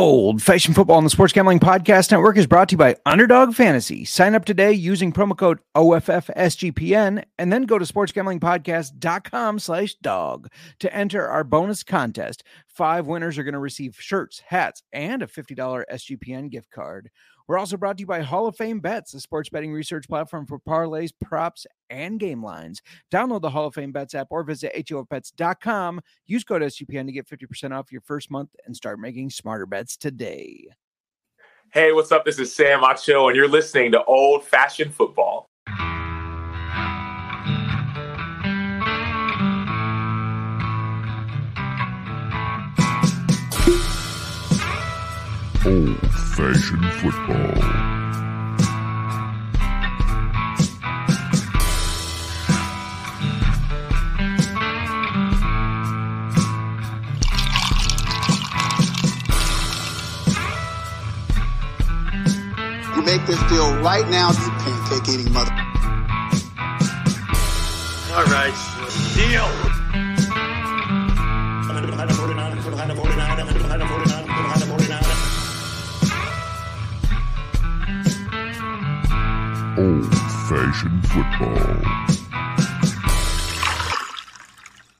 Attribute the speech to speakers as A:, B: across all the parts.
A: Old Fashioned Football on the Sports Gambling Podcast Network is brought to you by Underdog Fantasy. Sign up today using promo code OFFSGPN and then go to sportsgamblingpodcast.com slash dog to enter our bonus contest. Five winners are going to receive shirts, hats, and a $50 SGPN gift card. We're also brought to you by Hall of Fame Bets, the sports betting research platform for parlays, props, and game lines. Download the Hall of Fame Bets app or visit HOFBets.com. Use code SGPN to get 50% off your first month and start making smarter bets today.
B: Hey, what's up? This is Sam Acho, and you're listening to Old Fashioned Football.
C: Old Fashioned Football.
D: You make this deal right now, you pancake eating mother.
E: All right, deal.
C: Fashioned Football.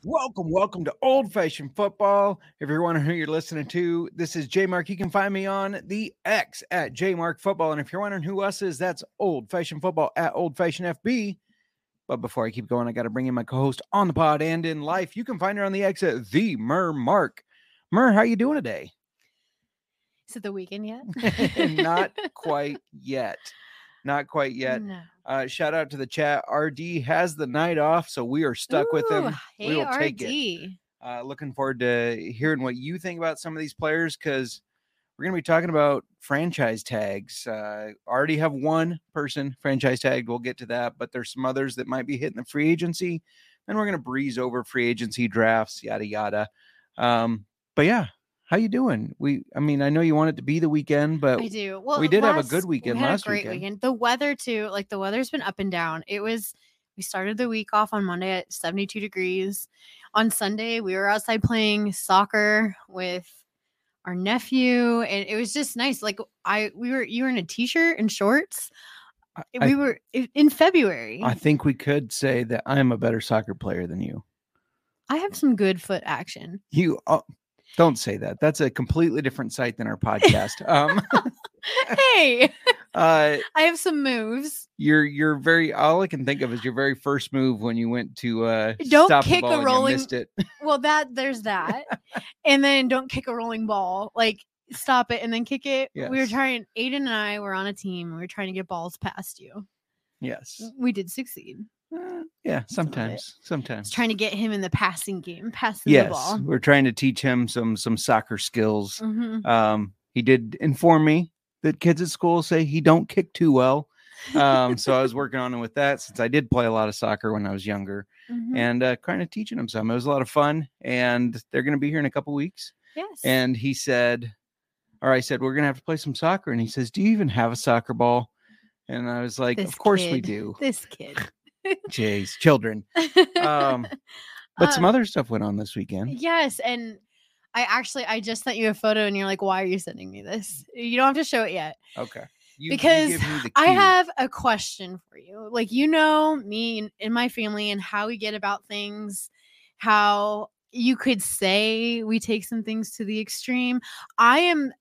A: Welcome, welcome to Old Fashioned Football. If you're wondering who you're listening to, this is J Mark. You can find me on the X at J Mark Football. And if you're wondering who us is, that's Old Fashioned Football at Old Fashioned FB. But before I keep going, I got to bring in my co-host on the pod and in life. You can find her on the X at the Mir Mark. Mir, how you doing today?
F: Is it the weekend yet?
A: Not quite yet. Not quite yet.
F: No.
A: Uh, shout out to the chat. RD has the night off, so we are stuck with him.
F: Ooh,
A: we
F: Hey,
A: will take it. Uh, looking forward to hearing what you think about some of these players because we're going to be talking about franchise tags. Uh, already have one person franchise tagged. We'll get to that, but there's some others that might be hitting the free agency. Then we're going to breeze over free agency drafts, yada yada. Um, but yeah, how you doing? We, I mean, I know you want it to be the weekend, but
F: I do. Well,
A: we uh, did have a good weekend
F: we had
A: last
F: a great
A: weekend.
F: The weather too, like the weather's been up and down. It was. We started the week off on Monday at 72 degrees. On Sunday, we were outside playing soccer with our nephew, and it was just nice. Like I, we were, you were in a t-shirt and shorts.
A: I-
F: we were in February.
A: I think we could say that I'm a better soccer player than you.
F: I have some good foot action.
A: You oh, don't say that. That's a completely different site than our podcast. Um,
F: hey,
A: uh,
F: I have some moves.
A: you're you're very all I can think of is your very first move when you went to uh
F: Don't
A: stop
F: kick a
A: ball and you
F: rolling-
A: missed it.
F: Well, that there's that, and then don't kick a rolling ball. Like stop it and then kick it. We were trying. Aiden and I were on a team. We were trying to get balls past you.
A: yes.
F: We did succeed.
A: Uh, yeah, sometimes. Sometimes.
F: trying to get him in the passing game, passing the
A: Yes.
F: ball.
A: We're trying to teach him some some soccer skills.
F: Mhm.
A: Um he did inform me that kids at school say he don't kick too well. Um so I was working on it with that since I did play a lot of soccer when I was younger.
F: Mhm.
A: and uh, kind of teaching him some. It was a lot of fun, and they're going to be here in a couple weeks.
F: yes.
A: And he said, or I said, we're going to have to play some soccer. And he says, Do you even have a soccer ball? And I was like,
F: This
A: Of course we do.
F: this kid.
A: Jeez, children. Um, But some
F: Uh,
A: other stuff went on this weekend.
F: Yes, and I actually I just sent you a photo, and you're like, "Why are you sending me this? You don't have to show it yet."
A: Okay. You- you
F: because
A: the
F: I have a question for you. Like you know me and my family and how we get about things, how you could say we take some things to the extreme. I am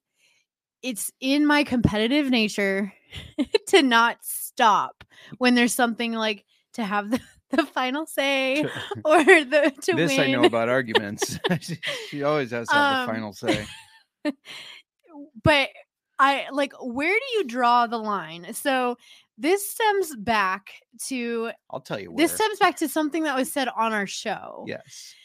F: it's in my competitive nature to not stop when there's something like to have the, the final say or the to
A: this
F: win.
A: I know about arguments. she, she always has to have
F: Um,
A: the final say.
F: but I like where do you draw the line? So this stems back to
A: I'll tell you.
F: this stems back to something that was said on our show.
A: Yes.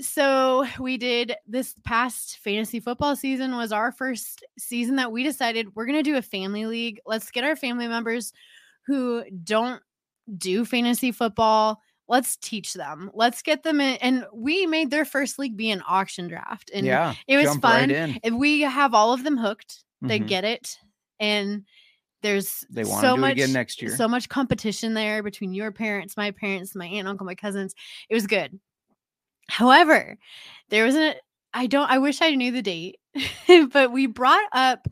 F: So we did this past fantasy football season was our first season that we decided we're going to do a family league. Let's get our family members who don't do fantasy football. Let's teach them. Let's get them in. And we made their first league be an auction draft. And
A: yeah.
F: it was fun.
A: Right
F: if we have all of them hooked, they
A: Mhm.
F: get it. And there's
A: They want
F: so
A: to do
F: much
A: it again next year.
F: so much competition there between your parents, my parents, my aunt, uncle, my cousins. It was good. However, there was a I don't I wish I knew the date but we brought up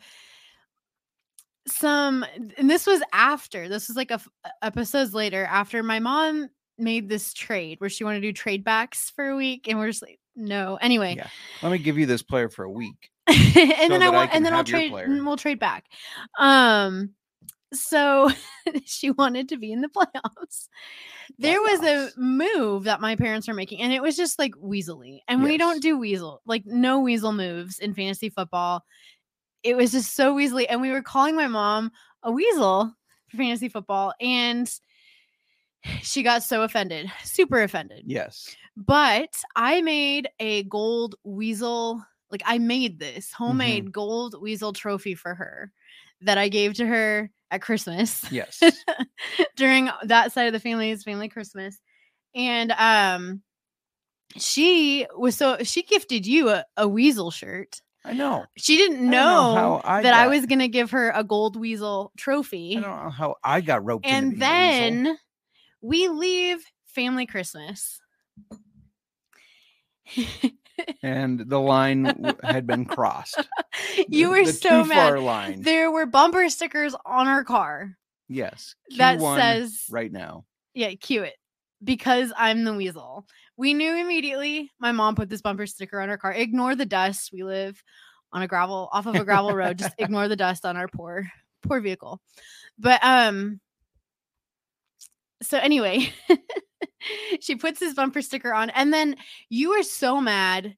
F: some and this was after this was like a f- episodes later after my mom made this trade where she wanted to do trade backs for a week and we're just like no anyway
A: Yeah. Let me give you this player for a week.
F: and
A: so
F: then I
A: I
F: want and then I'll trade and we'll trade back. Um so she wanted to be in the playoffs. There was a move that my parents are making and it was just like weaselly. And we don't do weasel like no weasel moves in fantasy football. It was just so weaselly and we were calling my mom a weasel for fantasy football and she got so offended, super offended
A: Yes.
F: but I made a gold weasel. Like I made this
A: Mm-hmm.
F: homemade gold weasel trophy for her that I gave to her at Christmas
A: Yes.
F: during that side of the family's family Christmas. And um she was so she gifted you a, a weasel shirt.
A: I know.
F: She didn't
A: I
F: know,
A: I
F: that I was gonna give her a gold weasel trophy.
A: I don't know how I got roped into
F: And then we leave family Christmas.
A: and the line had been crossed.
F: you
A: The-
F: were
A: the
F: so mad.
A: line.
F: There were bumper stickers on our car
A: yes.
F: that
A: Q1
F: says,
A: right now.
F: yeah, cue it because I'm the weasel. We knew immediately. My mom put this bumper sticker on her car. Ignore the dust. We live on a gravel off of a gravel road. Just ignore the dust on our poor poor vehicle. But um so anyway, she puts this bumper sticker on and then you were so mad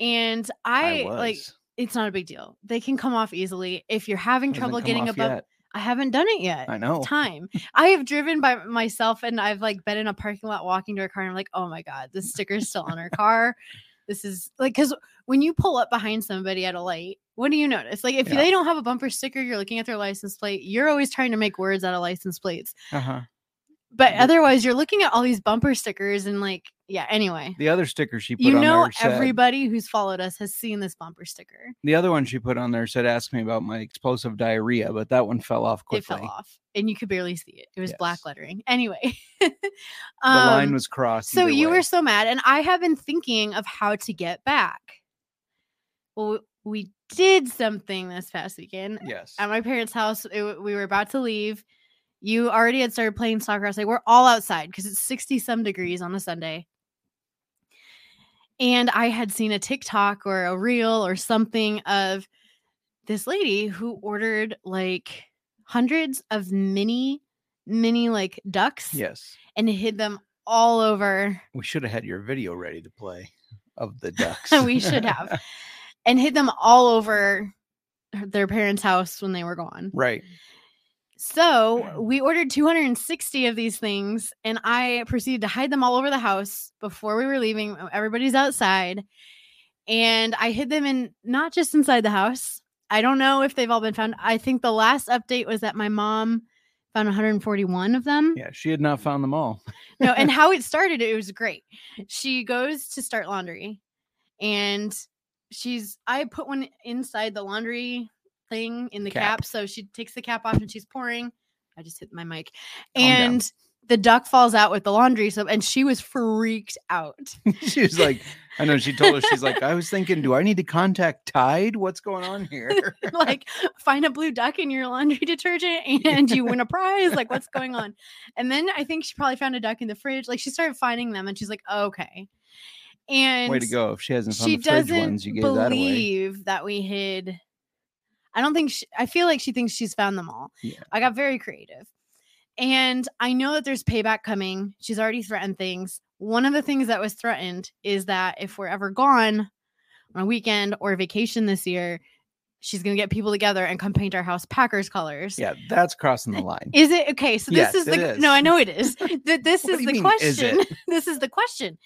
F: and I,
A: I
F: like it's not a big deal. They can come off easily. If you're having trouble getting above
A: yet.
F: I haven't done it yet.
A: I know.
F: Time. I have driven by myself and I've like been in a parking lot walking to a car and I'm like, oh my God, this sticker's still on our car. This is like because when you pull up behind somebody at a light, what do you notice? Like if
A: Yeah.
F: they don't have a bumper sticker, you're looking at their license plate. You're always trying to make words out of license plates.
A: Uh-huh.
F: But otherwise, you're looking at all these bumper stickers and like, yeah, anyway.
A: The other sticker she put
F: You
A: on
F: know,
A: said,
F: everybody who's followed us has seen this bumper sticker.
A: the other one she put on there said, "Ask me about my explosive diarrhea," but that one fell off quickly.
F: It fell off and you could barely see it. It was black lettering. Anyway,
A: The line
F: um,
A: was crossed.
F: So you
A: way.
F: were so mad, and I have been thinking of how to get back. Well, we did something this past weekend
A: yes.
F: at my parents' house. it we were about to leave. You already had started playing soccer. I was like, we're all outside because it's 60 some degrees on a Sunday. And I had seen a TikTok or a reel or something of this lady who ordered like hundreds of mini, mini like ducks
A: Yes.
F: and hid them all over
A: We should have had your video ready to play of the ducks.
F: we should have and hid them all over their parents' house when they were gone.
A: right.
F: So we ordered 260 of these things, and I proceeded to hide them all over the house before we were leaving. uh, Everybody's outside, and I hid them in not just inside the house. I don't know if they've all been found. I think the last update was that my mom found 141 of them.
A: Yeah, she had not found them all.
F: no, and how it started, it was great. She goes to start laundry, and she's I put one inside the laundry thing in the cap.
A: Cap.
F: So she takes the cap off and she's pouring. I just hit my mic,
A: Calm down.
F: and the duck falls out with the laundry soap, and she was freaked out.
A: she was like, I know she told us, she's like, I was thinking, do I need to contact Tide? What's going on here?
F: like find a blue duck in your laundry detergent and you win a prize like what's going on and then i think she probably found a duck in the fridge like she started finding them and she's like okay and
A: Way to go. If she hasn't found
F: she
A: the fridge
F: doesn't
A: ones, you gave that away.
F: believe that, we hid i don't think she, i feel like she thinks she's found them all
A: Yeah.
F: i got very creative and i know that there's payback coming she's already threatened things one of the things that was threatened is that if we're ever gone on a weekend or vacation this year she's going to get people together and come paint our house packers colors
A: Yeah, that's crossing the line.
F: is it okay? So this
A: Yes,
F: is the
A: is.
F: no, I know it is. Th- this is the
A: mean,
F: question.
A: it?
F: this is the question.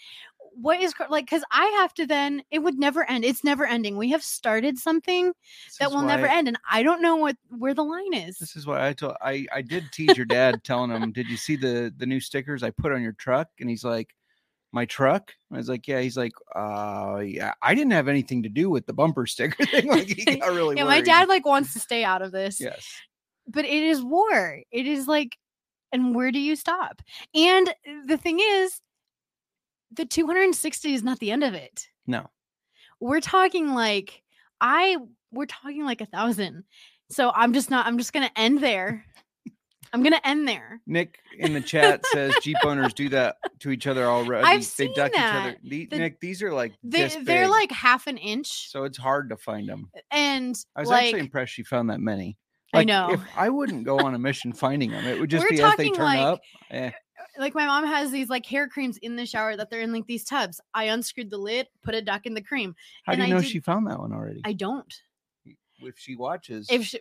F: What is like? Because I have to then. It would never end. It's never ending. We have started something
A: This
F: that will never
A: why-
F: end, and I don't know what where the line is.
A: This is what I told I I did tease your dad telling him, "Did you see the the new stickers I put on your truck?" And he's like, "My truck?" I was like, "Yeah." He's like, "Uh, yeah, I didn't have anything to do with the bumper sticker thing." Like he got really
F: yeah, my dad like wants to stay out of this,
A: Yes.
F: but it is war. It is like, and where do you stop? And the thing is, the 260 is not the end of it.
A: No.
F: we're talking like I we're talking like a thousand. So I'm just not. I'm just gonna end there. I'm gonna end there.
A: Nick in the chat says Jeep owners do that to each other already.
F: I've
A: they
F: seen
A: duck each other.
F: that.
A: The-
F: The-
A: Nick, these are like
F: They,
A: this
F: they're
A: big,
F: like half an inch,
A: so it's hard to find them.
F: and
A: I was
F: like
A: actually impressed she found that many.
F: I know.
A: If I wouldn't go on a mission finding them, it would just be as they turn
F: like,
A: up. Eh,
F: like my mom has these like hair creams in the shower that they're in like these tubs. I unscrewed the lid, put a duck in the cream.
A: how do you
F: I
A: know
F: did-
A: she found that one already?
F: I don't.
A: if she watches,
F: If she,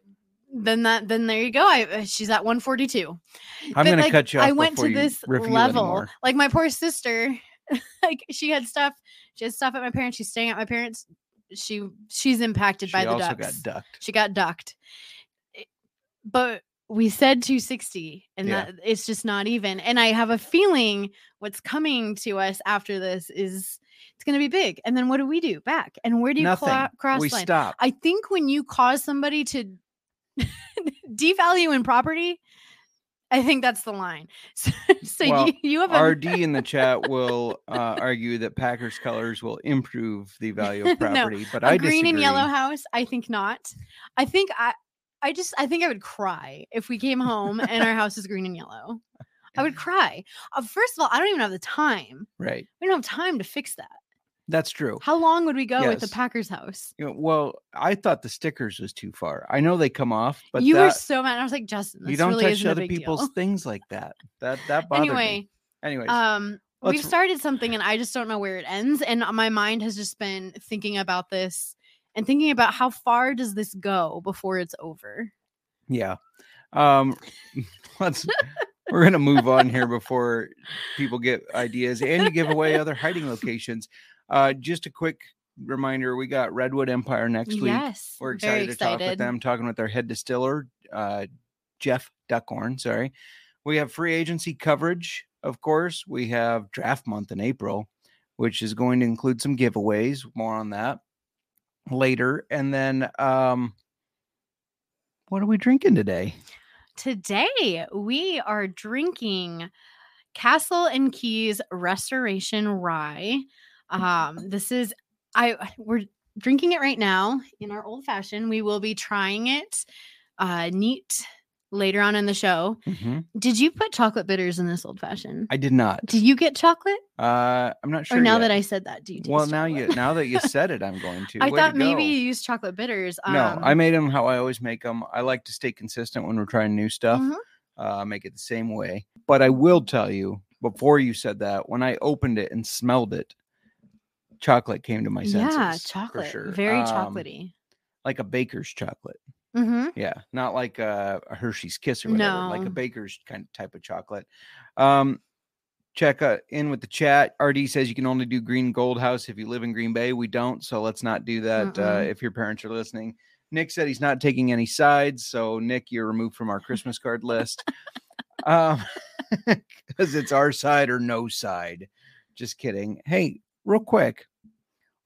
F: then that then there you go. I uh, she's at 142.
A: I'm
F: But,
A: going to
F: like,
A: cut you off.
F: I went to this level. Like my poor sister, like she had stuff. She had stuff at my parents. She's staying at my parents. She she's impacted
A: She
F: by the
A: also
F: ducks.
A: got ducked.
F: She got ducked. But we said 260 and
A: Yeah.
F: that it's just not even. And I have a feeling what's coming to us after this is it's going to be big. And then what do we do back? And where do you cla- cross
A: we
F: line?
A: stop.
F: I think when you cause somebody to devalue in property, I think that's the line. So, so
A: Well,
F: you, you have a
A: RD in the chat will uh, argue that Packers colors will improve the value of
F: No,
A: property, but
F: a
A: I
F: green and yellow house. I think not. I think I, I just I think I would cry if we came home and our house is green and yellow. I would cry. Uh, first of all, I don't even have the time.
A: Right,
F: We don't have time to fix that.
A: that's true.
F: How long would we go with the Packers house?
A: You know, well, I thought the stickers was too far. I know they come off, but
F: you were so mad. I was like, Justin, this
A: you don't
F: really
A: touch other people's
F: deal.
A: things like that. That that bothered
F: Anyway,
A: me. Anyways,
F: um, we've started something and I just don't know where it ends. And my mind has just been thinking about this and thinking about how far does this go before it's over.
A: yeah. Um, let's. We're gonna move on here before people get ideas and you give away other hiding locations. Uh, just a quick reminder: we got Redwood Empire next week.
F: yes,
A: We're
F: very
A: excited to talk with them, talking with their head distiller, uh, Jeff Duckhorn. Sorry. We have free agency coverage, of course. We have draft month in April, which is going to include some giveaways. More on that later. And then, um, what are we drinking today?
F: Today we are drinking Castle and Keys Restoration Rye. Um, this is I we're drinking it right now in our old fashioned. We will be trying it uh neat later on in the show.
A: Mhm.
F: Did you put chocolate bitters in this old fashioned?
A: I did not.
F: Did you get chocolate?
A: Uh, I'm not sure.
F: or now
A: yet.
F: that I said that, do you?
A: Do?
F: Well,
A: now you now that you said it, I'm going to.
F: I
A: Way
F: thought
A: to
F: maybe you used chocolate bitters.
A: No, I
F: um,
A: made them how I always make them. I like to stay consistent when we're trying new stuff.
F: Mhm.
A: Uh, make it the same way. But I will tell you before you said that, when I opened it and smelled it, chocolate came to my senses.
F: yeah, chocolate,
A: sure.
F: very
A: Um,
F: chocolatey.
A: like a baker's chocolate.
F: Hmm
A: Yeah, not like a, a Hershey's Kiss or whatever. Like a baker's kind of type of chocolate. Um, check uh, in with the chat. RD says you can only do Green Gold House if you live in Green Bay. We don't, so let's not do that. Uh, if your parents are listening, Nick said he's not taking any sides, so Nick, you're removed from our Christmas card list. um, because it's our side or no side. Just kidding. Hey, real quick,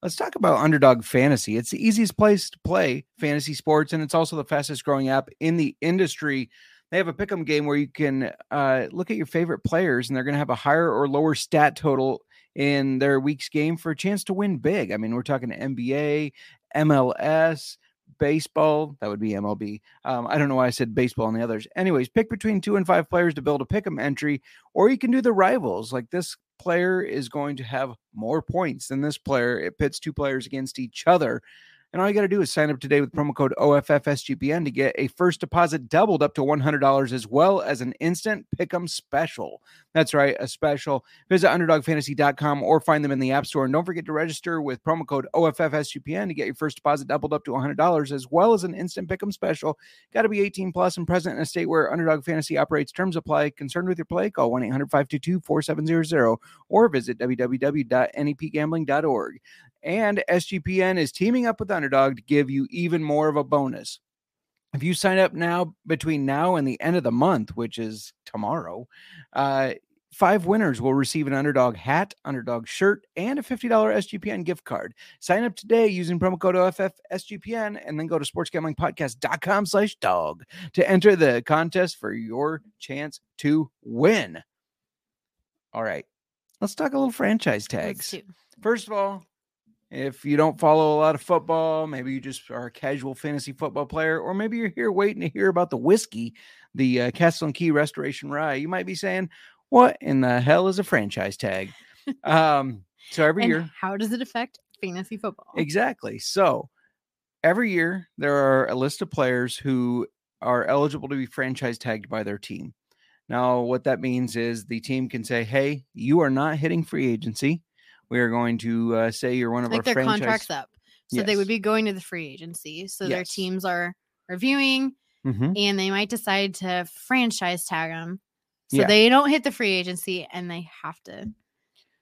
A: let's talk about Underdog Fantasy. It's the easiest place to play fantasy sports, and it's also the fastest growing app in the industry. They have a pick'em game where you can uh, look at your favorite players, and they're going to have a higher or lower stat total in their week's game for a chance to win big. I mean, we're talking NBA, MLS, baseball. That would be MLB. Um, I don't know why I said baseball and the others. Anyways, pick between two and five players to build a pick'em entry, or you can do the rivals. Like this player is going to have more points than this player. It pits two players against each other. And all you got to do is sign up today with promo code OFFSGPN to get a first deposit doubled up to $100 as well as an instant pick'em special. That's right, a special. Visit underdogfantasy.com or find them in the App Store. And don't forget to register with promo code OFFSGPN to get your first deposit doubled up to $100 as well as an instant pick'em special. Got to be 18 plus and present in a state where Underdog Fantasy operates. Terms apply. Concerned with your play? Call 1 800 522 4700 or visit www.ncpgambling.org. And SGPN is teaming up with Underdog to give you even more of a bonus. If you sign up now between now and the end of the month, which is tomorrow, uh, five winners will receive an underdog hat, underdog shirt, and a $50 SGPN gift card. Sign up today using promo code OFFSGPN and then go to sportsgamblingpodcast.com slash dog to enter the contest for your chance to win. All right. Let's talk a little franchise tags. First of all, if you don't follow a lot of football, maybe you just are a casual fantasy football player, or maybe you're here waiting to hear about the whiskey, the uh, Castle and Key Restoration Rye, you might be saying, "What in the hell is a franchise tag?" um, so every
F: and
A: year,
F: how does it affect fantasy football?
A: Exactly. So every year there are a list of players who are eligible to be franchise tagged by their team. Now, what that means is the team can say, "Hey, you are not hitting free agency. We are going to uh, say you're one of
F: like
A: our
F: their
A: franchise."
F: contracts up. So they would be going to the free agency. So their teams are reviewing
A: Mhm.
F: and they might decide to franchise tag them. So
A: Yeah.
F: they don't hit the free agency and they have to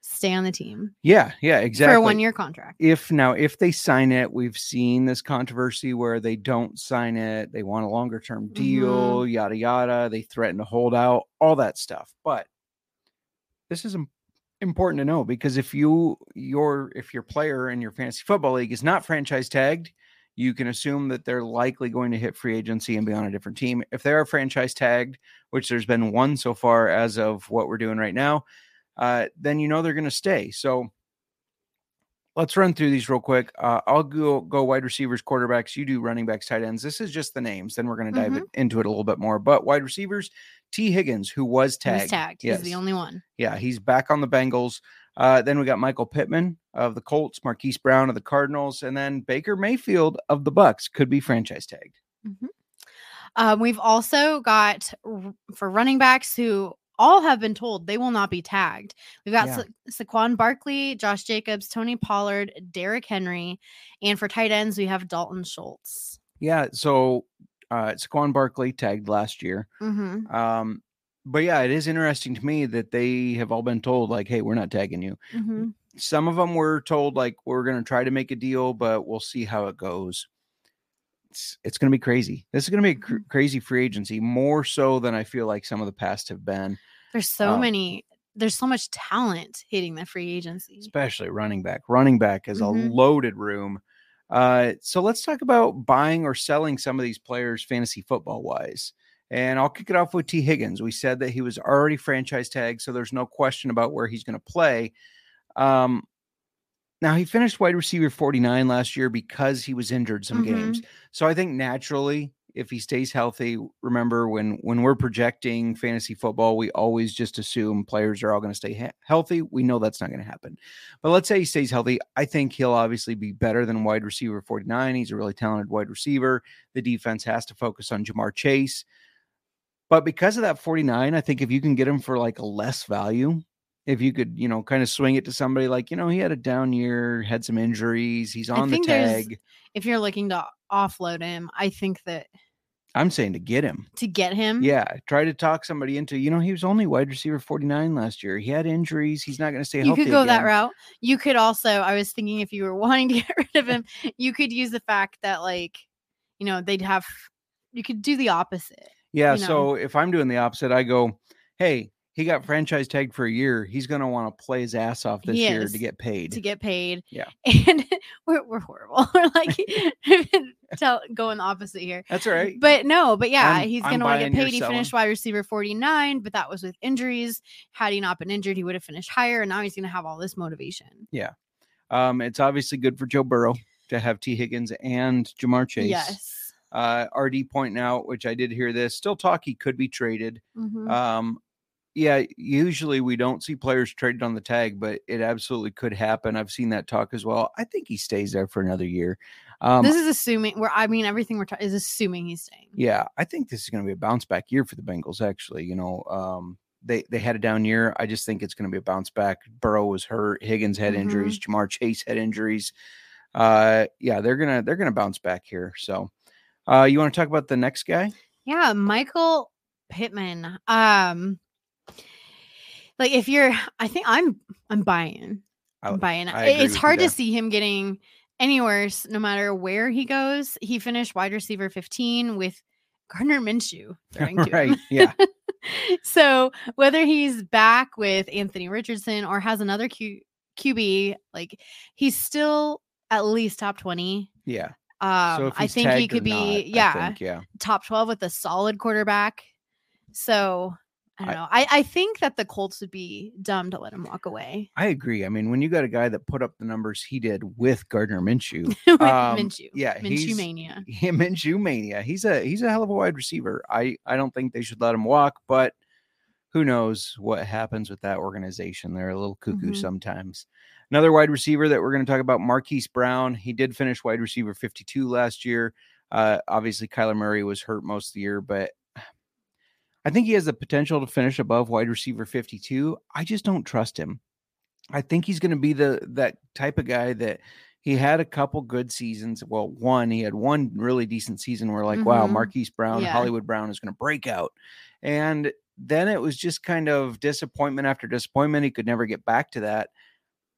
F: stay on the team
A: Yeah, yeah, exactly.
F: for a one year contract.
A: if now if they sign it we've seen this controversy where they don't sign it they want a longer term
F: Mm-hmm.
A: deal yada yada they threaten to hold out all that stuff but this is important to know because if you your if your player in your fantasy football league is not franchise tagged you can assume that they're likely going to hit free agency and be on a different team. If they are franchise tagged which there's been one so far as of what we're doing right now uh, then you know they're going to stay. So let's run through these real quick. Uh, I'll go go wide receivers, quarterbacks. You do running backs, tight ends. This is just the names. Then we're going to dive it, into it a little bit more. But wide receivers, Tee Higgins, who was
F: He was
A: tagged.
F: tagged.
A: Yes.
F: He's the only one.
A: Yeah, he's back on the Bengals. Uh, then we got Michael Pittman of the Colts, Marquise Brown of the Cardinals, and then Baker Mayfield of the Bucs could be franchise tagged.
F: Mhm. Um, we've also got for running backs who all have been told they will not be tagged. We've got
A: Yeah.
F: Sa- Saquon Barkley, Josh Jacobs, Tony Pollard, Derrick Henry, and for tight ends we have Dalton Schultz.
A: Yeah, so uh, Saquon Barkley tagged last year.
F: Mm-hmm.
A: Um, but yeah, it is interesting to me that they have all been told like, "Hey, we're not tagging you."
F: Mm-hmm.
A: some of them were told like we're going to try to make a deal but we'll see how it goes it's, it's going to be crazy this is going to be a cr- crazy free agency more so than i feel like some of the past have been
F: There's so
A: Um,
F: many. There's so much talent hitting the free agency.
A: especially running back. Running back is
F: Mhm.
A: a loaded room. Uh, so let's talk about buying or selling some of these players fantasy football wise. And i'll kick it off with Tee Higgins. We said that he was already franchise tagged so there's no question about where he's going to play. Um, now he finished wide receiver 49 last year because he was injured some games. So i think naturally if he stays healthy remember when when we're projecting fantasy football we always just assume players are all going to stay he- healthy. We know that's not going to happen. But let's say he stays healthy i think he'll obviously be better than wide receiver 49 he's a really talented wide receiver. The defense has to focus on Ja'Marr Chase. But because of that 49 i think if you can get him for like a less value if you could you know kind of swing it to somebody like you know he had a down year had some injuries he's on the tag
F: If you're looking to offload him, I think that
A: i'm saying to get him
F: to get him,
A: Yeah, try to talk somebody into. You know, he was only wide receiver forty nine last year. He had injuries. He's not going to stay
F: you could go that route. You could also, I was thinking if you were wanting to get rid of him, you could use the fact that like, you know, they'd have you could do the opposite.
A: Yeah.
F: you know.
A: So if I'm doing the opposite, I go, hey, he got franchise tagged for a year. He's going to want to play his ass off this year to get paid.
F: to get paid.
A: Yeah.
F: And we're, we're horrible. we're like tell going the opposite here.
A: That's all right.
F: But no, but yeah,
A: I'm-
F: he's gonna want to get paid. He finished wide receiver 49, but that was with injuries. Had he not been injured, he would have finished higher. And now he's gonna have all this motivation. Yeah.
A: Um, it's obviously good for Joe Burrow to have Tee Higgins and Ja'Marr Chase.
F: Yes.
A: Uh, RD pointing out, which I did hear this. Still talk he could be traded.
F: Mhm.
A: Um, yeah, usually we don't see players traded on the tag, but it absolutely could happen. I've seen that talk as well. I think he stays there for another year. Um,
F: this is assuming where I mean everything we're talking is assuming he's staying.
A: yeah, I think this is going to be a bounce back year for the Bengals. Actually, you know, um, they they had a down year. I just think it's going to be a bounce back. Burrow was hurt. Higgins had
F: Mhm.
A: injuries. Ja'Marr Chase had injuries. Uh, yeah, they're gonna they're gonna bounce back here. So, uh, you want to talk about the next guy?
F: Yeah, Michael Pittman. Um like if you're I think I'm I'm buying.
A: I-
F: I'm buying.
A: I agree
F: It's hard to see him getting any worse no matter where he goes. He finished wide receiver 15 with Gardner Minshew throwing to him.
A: right? Yeah.
F: so whether he's back with Anthony Richardson or has another Q- QB, like he's still at least top 20.
A: Yeah.
F: Um,
A: so
F: I think he could be,
A: not, I
F: yeah,
A: think, yeah.
F: top 12 with a solid quarterback. So, I don't know. I, I think that the Colts would be dumb to let him walk away.
A: I agree. I mean, when you got a guy that put up the numbers he did with Gardner Minshew,
F: With
A: Um,
F: Minshew.
A: yeah,
F: Minshew mania.
A: him Minshew mania. He's a he's a hell of a wide receiver. I I don't think they should let him walk, but who knows what happens with that organization? They're a little cuckoo
F: Mhm.
A: sometimes. Another wide receiver that we're going to talk about, Marquise Brown. He did finish wide receiver 52 last year. Uh, obviously, Kyler Murray was hurt most of the year, but I think he has the potential to finish above wide receiver 52. I just don't trust him. I think he's going to be the that type of guy that he had a couple good seasons. Well, one, he had one really decent season where like, wow,
F: Mhm.
A: Marquise Brown,
F: Yeah.
A: Hollywood Brown is going to break out. And then it was just kind of disappointment after disappointment. He could never get back to that.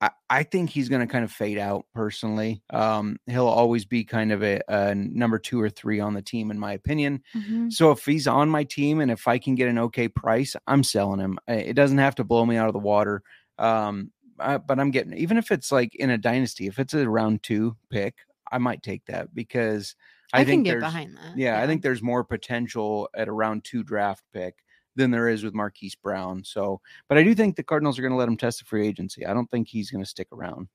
A: I, I think he's going to kind of fade out personally. Um, he'll always be kind of a, a number two or three on the team, in my opinion.
F: Mhm.
A: So if he's on my team and if I can get an okay price, I'm selling him. It doesn't have to blow me out of the water. Um, I, but I'm getting even if it's like in a dynasty, if it's a round two pick, I might take that because I,
F: I,
A: think
F: can get behind that.
A: yeah, I think there's more potential at a round two draft pick than there is with Marquise Brown. So, but I do think the Cardinals are going to let him test the free agency. I don't think he's going to stick around.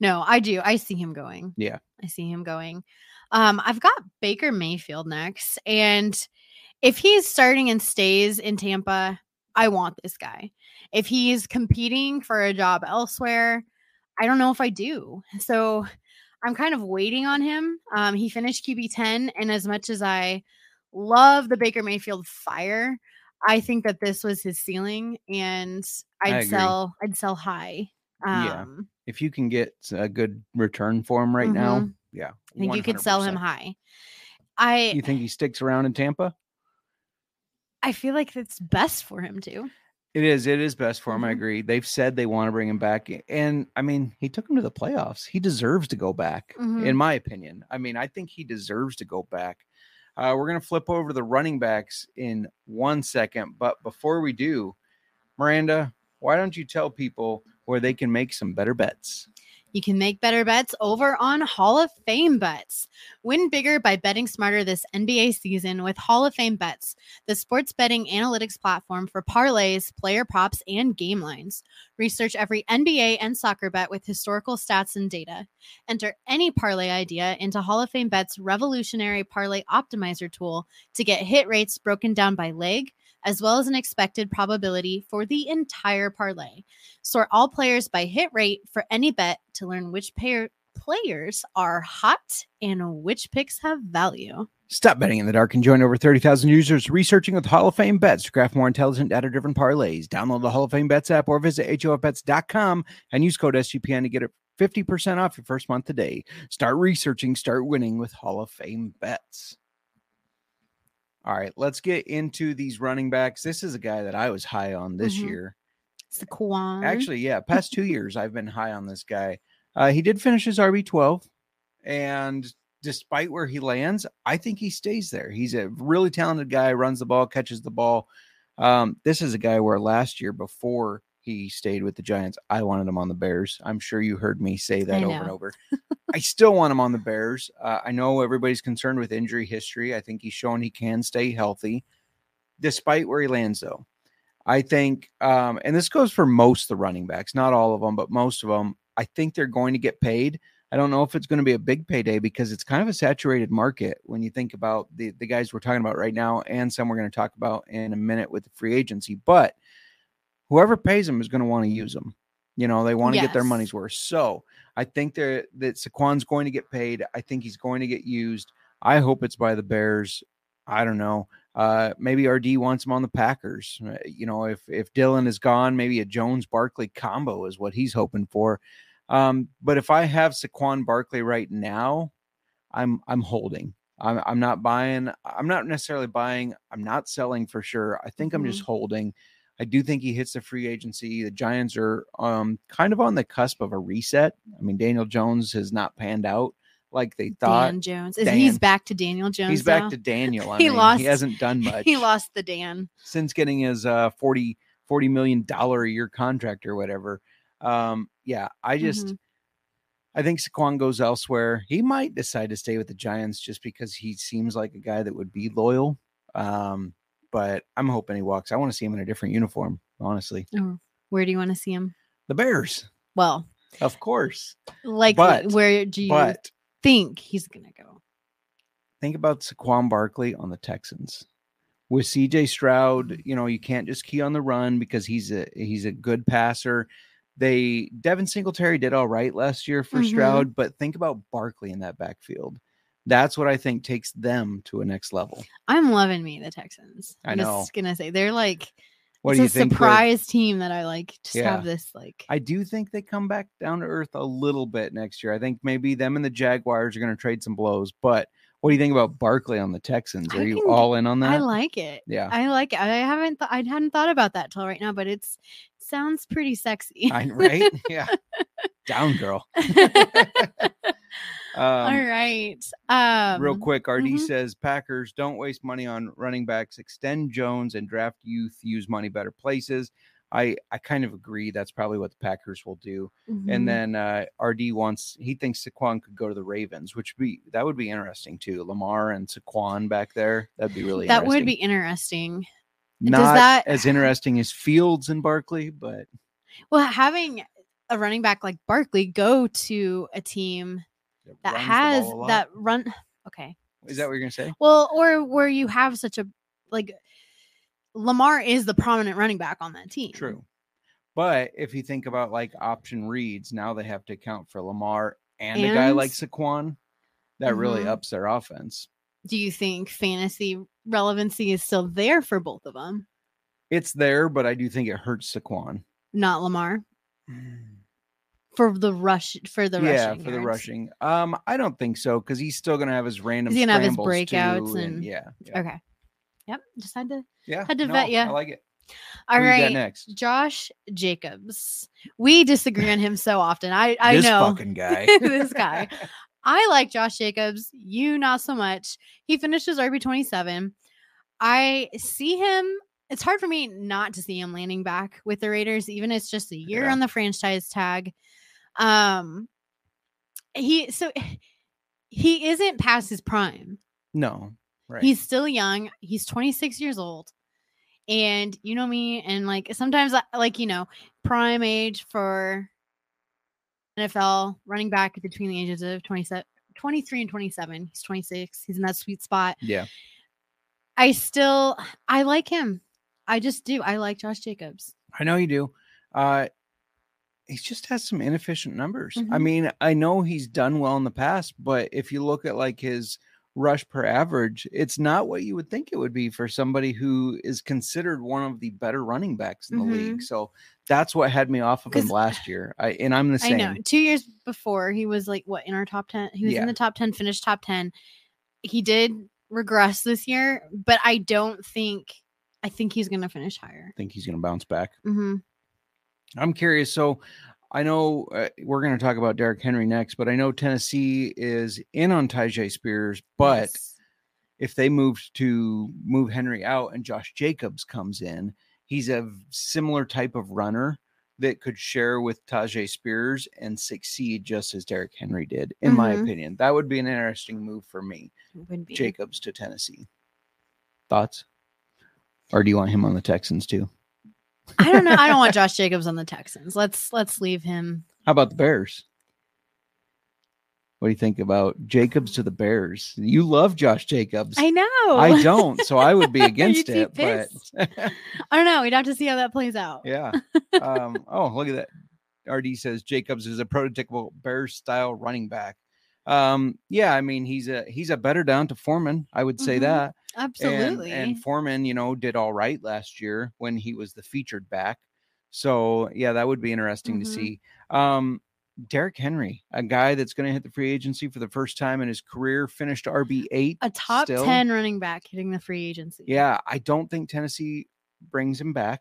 F: No, I do. I see him going.
A: Yeah.
F: I see him going. Um, I've got Baker Mayfield next. And if he's starting and stays in Tampa, I want this guy. If he's competing for a job elsewhere, I don't know if I do. So I'm kind of waiting on him. Um, he finished QB 10. And as much as I love the Baker Mayfield fire, I think that this was his ceiling and I'd sell I'd sell high. Um,
A: Yeah. If you can get a good return for him right now,
F: Mhm.
A: yeah,
F: I think you could sell him high. I
A: You think he sticks around in Tampa?
F: I feel like it's best for him to.
A: It is. It is best for him. I
F: Mhm.
A: agree. They've said they want to bring him back, and I mean, he took him to the playoffs. He deserves to go back,
F: Mhm.
A: in my opinion. I mean, I think he deserves to go back. Uh, we're gonna flip over to the running backs in one second, but before we do, Miranda, why don't you tell people where they can make some better bets?
F: You can make better bets over on Hall of Fame bets. Win bigger by betting smarter this NBA season with Hall of Fame bets, the sports betting analytics platform for parlays, player props, and game lines. Research every NBA and soccer bet with historical stats and data. Enter any parlay idea into Hall of Fame bets revolutionary parlay optimizer tool to get hit rates broken down by leg, as well as an expected probability for the entire parlay. Sort all players by hit rate for any bet to learn which pair players are hot and which picks have value.
A: Stop betting in the dark and join over 30,000 users researching with Hall of Fame bets to craft more intelligent data driven parlays. Download the Hall of Fame bets app or visit HOFBets.com and use code SGPN to get it 50% off your first month today. Start researching, start winning with Hall of Fame bets. All right, let's get into these running backs. This is a guy that I was high on this
F: Mhm.
A: year.
F: Saquon.
A: Actually, yeah, past two years I've been high on this guy. Uh, he did finish his RB twelve, and despite where he lands, I think he stays there. He's a really talented guy, runs the ball, catches the ball. Um, this is a guy where last year before he stayed with the Giants, I wanted him on the Bears. I'm sure you heard me say that over and over. I still want him on the Bears. Uh, I know everybody's concerned with injury history. I think he's shown he can stay healthy, despite where he lands, though. I think, um, and this goes for most of the running backs, not all of them, but most of them. I think they're going to get paid. I don't know if it's going to be a big payday because it's kind of a saturated market when you think about the, the guys we're talking about right now and some we're going to talk about in a minute with the free agency. But whoever pays them is going to want to use them. You know, they want to get their money's worth. So I think they're, that Saquon's going to get paid. I think he's going to get used. I hope it's by the Bears. I don't know. Uh, maybe RD wants him on the Packers. Uh, You know, if if Dillon is gone, maybe a Jones Barkley combo is what he's hoping for. Um, but if I have Saquon Barkley right now, I'm I'm holding. I'm I'm not buying. I'm not necessarily buying. I'm not selling for sure. I think I'm just holding. I do think he hits the free agency. The Giants are um kind of on the cusp of a reset. I mean, Daniel Jones has not panned out like they thought.
F: Dan Jones. Is
A: Dan.
F: he's back to Daniel Jones?
A: He's back
F: now?
A: to Daniel. I
F: He
A: mean,
F: lost-
A: he hasn't done much.
F: he lost the Dan.
A: since getting his uh 40 40 million dollar a year contract or whatever. Um yeah, I just
F: Mhm.
A: I think Saquon goes elsewhere. He might decide to stay with the Giants just because he seems like a guy that would be loyal. Um but I'm hoping he walks. I want to see him in a different uniform, honestly.
F: Where do you want to see him?
A: The Bears,
F: Well,
A: of course.
F: like
A: But-
F: where do you
A: But
F: think he's gonna go?
A: think about Saquon Barkley on the Texans. With CJ Stroud, you know, you can't just key on the run because he's a he's a good passer. They Devin Singletary did all right last year for
F: Mhm.
A: Stroud, but think about Barkley in that backfield. That's what I think takes them to a next level.
F: I'm loving me the Texans.
A: I
F: I'm
A: know.
F: just gonna say they're like
A: What
F: it's
A: do you
F: a
A: think?
F: surprise team that I like just
A: Yeah.
F: have this like
A: I do think they come back down to earth a little bit next year. I think maybe them and the Jaguars are going to trade some blows. But what do you think about Barkley on the Texans? Are
F: I
A: you all in on that?
F: I like it.
A: yeah,
F: I like it. I haven't th- I hadn't thought about that till right now, but it's sounds pretty sexy.
A: I, right? Yeah, down girl.
F: All
A: Um,
F: right. Um
A: Real quick, RD
F: mhm.
A: says Packers don't waste money on running backs, extend Jones and draft youth, use money better places. I I kind of agree. That's probably what the Packers will do.
F: mhm.
A: And then uh, RD wants he thinks Saquon could go to the Ravens, which be that would be interesting too. Lamar and Saquon back there, that'd be really
F: that would be interesting.
A: not
F: that-
A: as interesting as Fields and Barkley, but
F: Well, having a running back like Barkley go to a team that has
A: ball a lot.
F: that run okay.
A: Is that what you're gonna say?
F: Well, or where you have such a like Lamar is the prominent running back on that team.
A: True. But if you think about like option reads, now they have to account for Lamar and, a guy like
F: And-
A: Saquon. That really
F: Mhm.
A: ups their offense.
F: Do you think fantasy relevancy is still there for both of them?
A: It's there, but I do think it hurts Saquon.
F: Not Lamar for the rush for the
A: yeah,
F: rushing
A: for the rushing. Um, I don't think so because he's still gonna have his random.
F: He's gonna have his breakouts
A: too,
F: and-
A: yeah, yeah,
F: Okay. Yep. Just had to.
A: yeah.
F: had to
A: no,
F: vet ya.
A: I like it.
F: All
A: Who
F: right.
A: next.
F: Josh Jacobs. We disagree on him so often. I I
A: this
F: know
A: fucking guy.
F: this guy. I like Josh Jacobs. You not so much. He finishes RB twenty seven. I see him. It's hard for me not to see him landing back with the Raiders, even it's just a year
A: Yeah.
F: on the franchise tag. Um, he so he isn't past his prime.
A: no, right.
F: He's still young. He's 26 years old. And you know me, and like sometimes, I, like, you know, prime age for NFL running back between the ages of 27, 23 and 27. He's 26. He's in that sweet spot.
A: yeah.
F: I still, I like him. I just do. I like Josh Jacobs.
A: I know you do. Uh he just has some inefficient numbers. I
F: Mhm.
A: mean, I know he's done well in the past, but if you look at like his rush per average, it's not what you would think it would be for somebody who is considered one of the better running backs in the league. So that's what had me off of him last year. I and I'm the same.
F: I know. Two years before, he was like, what, in our top 10? He was
A: Yeah.
F: in the top 10, finished top 10. He did regress this year, but I don't think, I think he's going to finish higher.
A: I think he's going to bounce back.
F: hmm
A: I'm curious. So I know uh, we're going to talk about Derrick Henry next, but I know Tennessee is in on Tyjae Spears, but if they moved to move Henry out and Josh Jacobs comes in, he's a similar type of runner that could share with Tyjae Spears and succeed just as Derrick Henry did, in my
F: Mhm.
A: opinion. That would be an interesting move for me. Jacobs to Tennessee. Thoughts? Or do you want him on the Texans too?
F: I don't know. I don't want Josh Jacobs on the Texans. Let's let's leave him.
A: How about the Bears? What do you think about Jacobs to the Bears? You love Josh Jacobs.
F: I know.
A: I don't, so I would be against it. But
F: I don't know. We'd have to see how that plays out.
A: yeah. Um, oh, look at that. RD says Jacobs is a prototypical Bears style running back. Um, yeah, I mean he's a he's a better D'Onta Foreman. I would say
F: Mhm.
A: that. And-
F: Absolutely.
A: And, Foreman, you know, did all right last year when he was the featured back. So yeah, that would be interesting to
F: Mhm.
A: see. Um, Derrick Henry, a guy that's going to hit the free agency for the first time in his career, finished RB eight.
F: a top
A: still.
F: 10 running back hitting the free agency.
A: Yeah, I don't think Tennessee brings him back,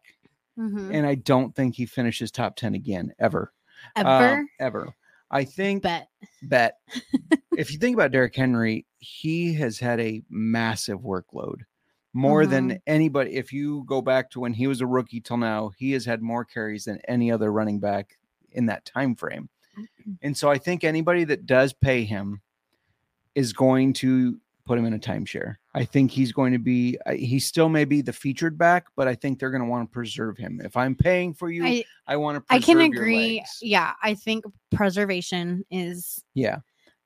F: Mhm.
A: and I don't think he finishes top ten again ever. Uh,
F: Ever
A: ever. I think
F: bet.
A: bet if you think about Derrick Henry, he has had a massive workload. More than
F: Mhm.
A: anybody. If you go back to when he was a rookie till now, he has had more carries than any other running back in that time frame. And so I think anybody that does pay him is going to put him in a timeshare. I think he's going to be. He still may be the featured back, but I think they're going to want to preserve him. If I'm paying for you, I,
F: I,
A: want to.
F: I can agree. Yeah, I think preservation is
A: Yeah,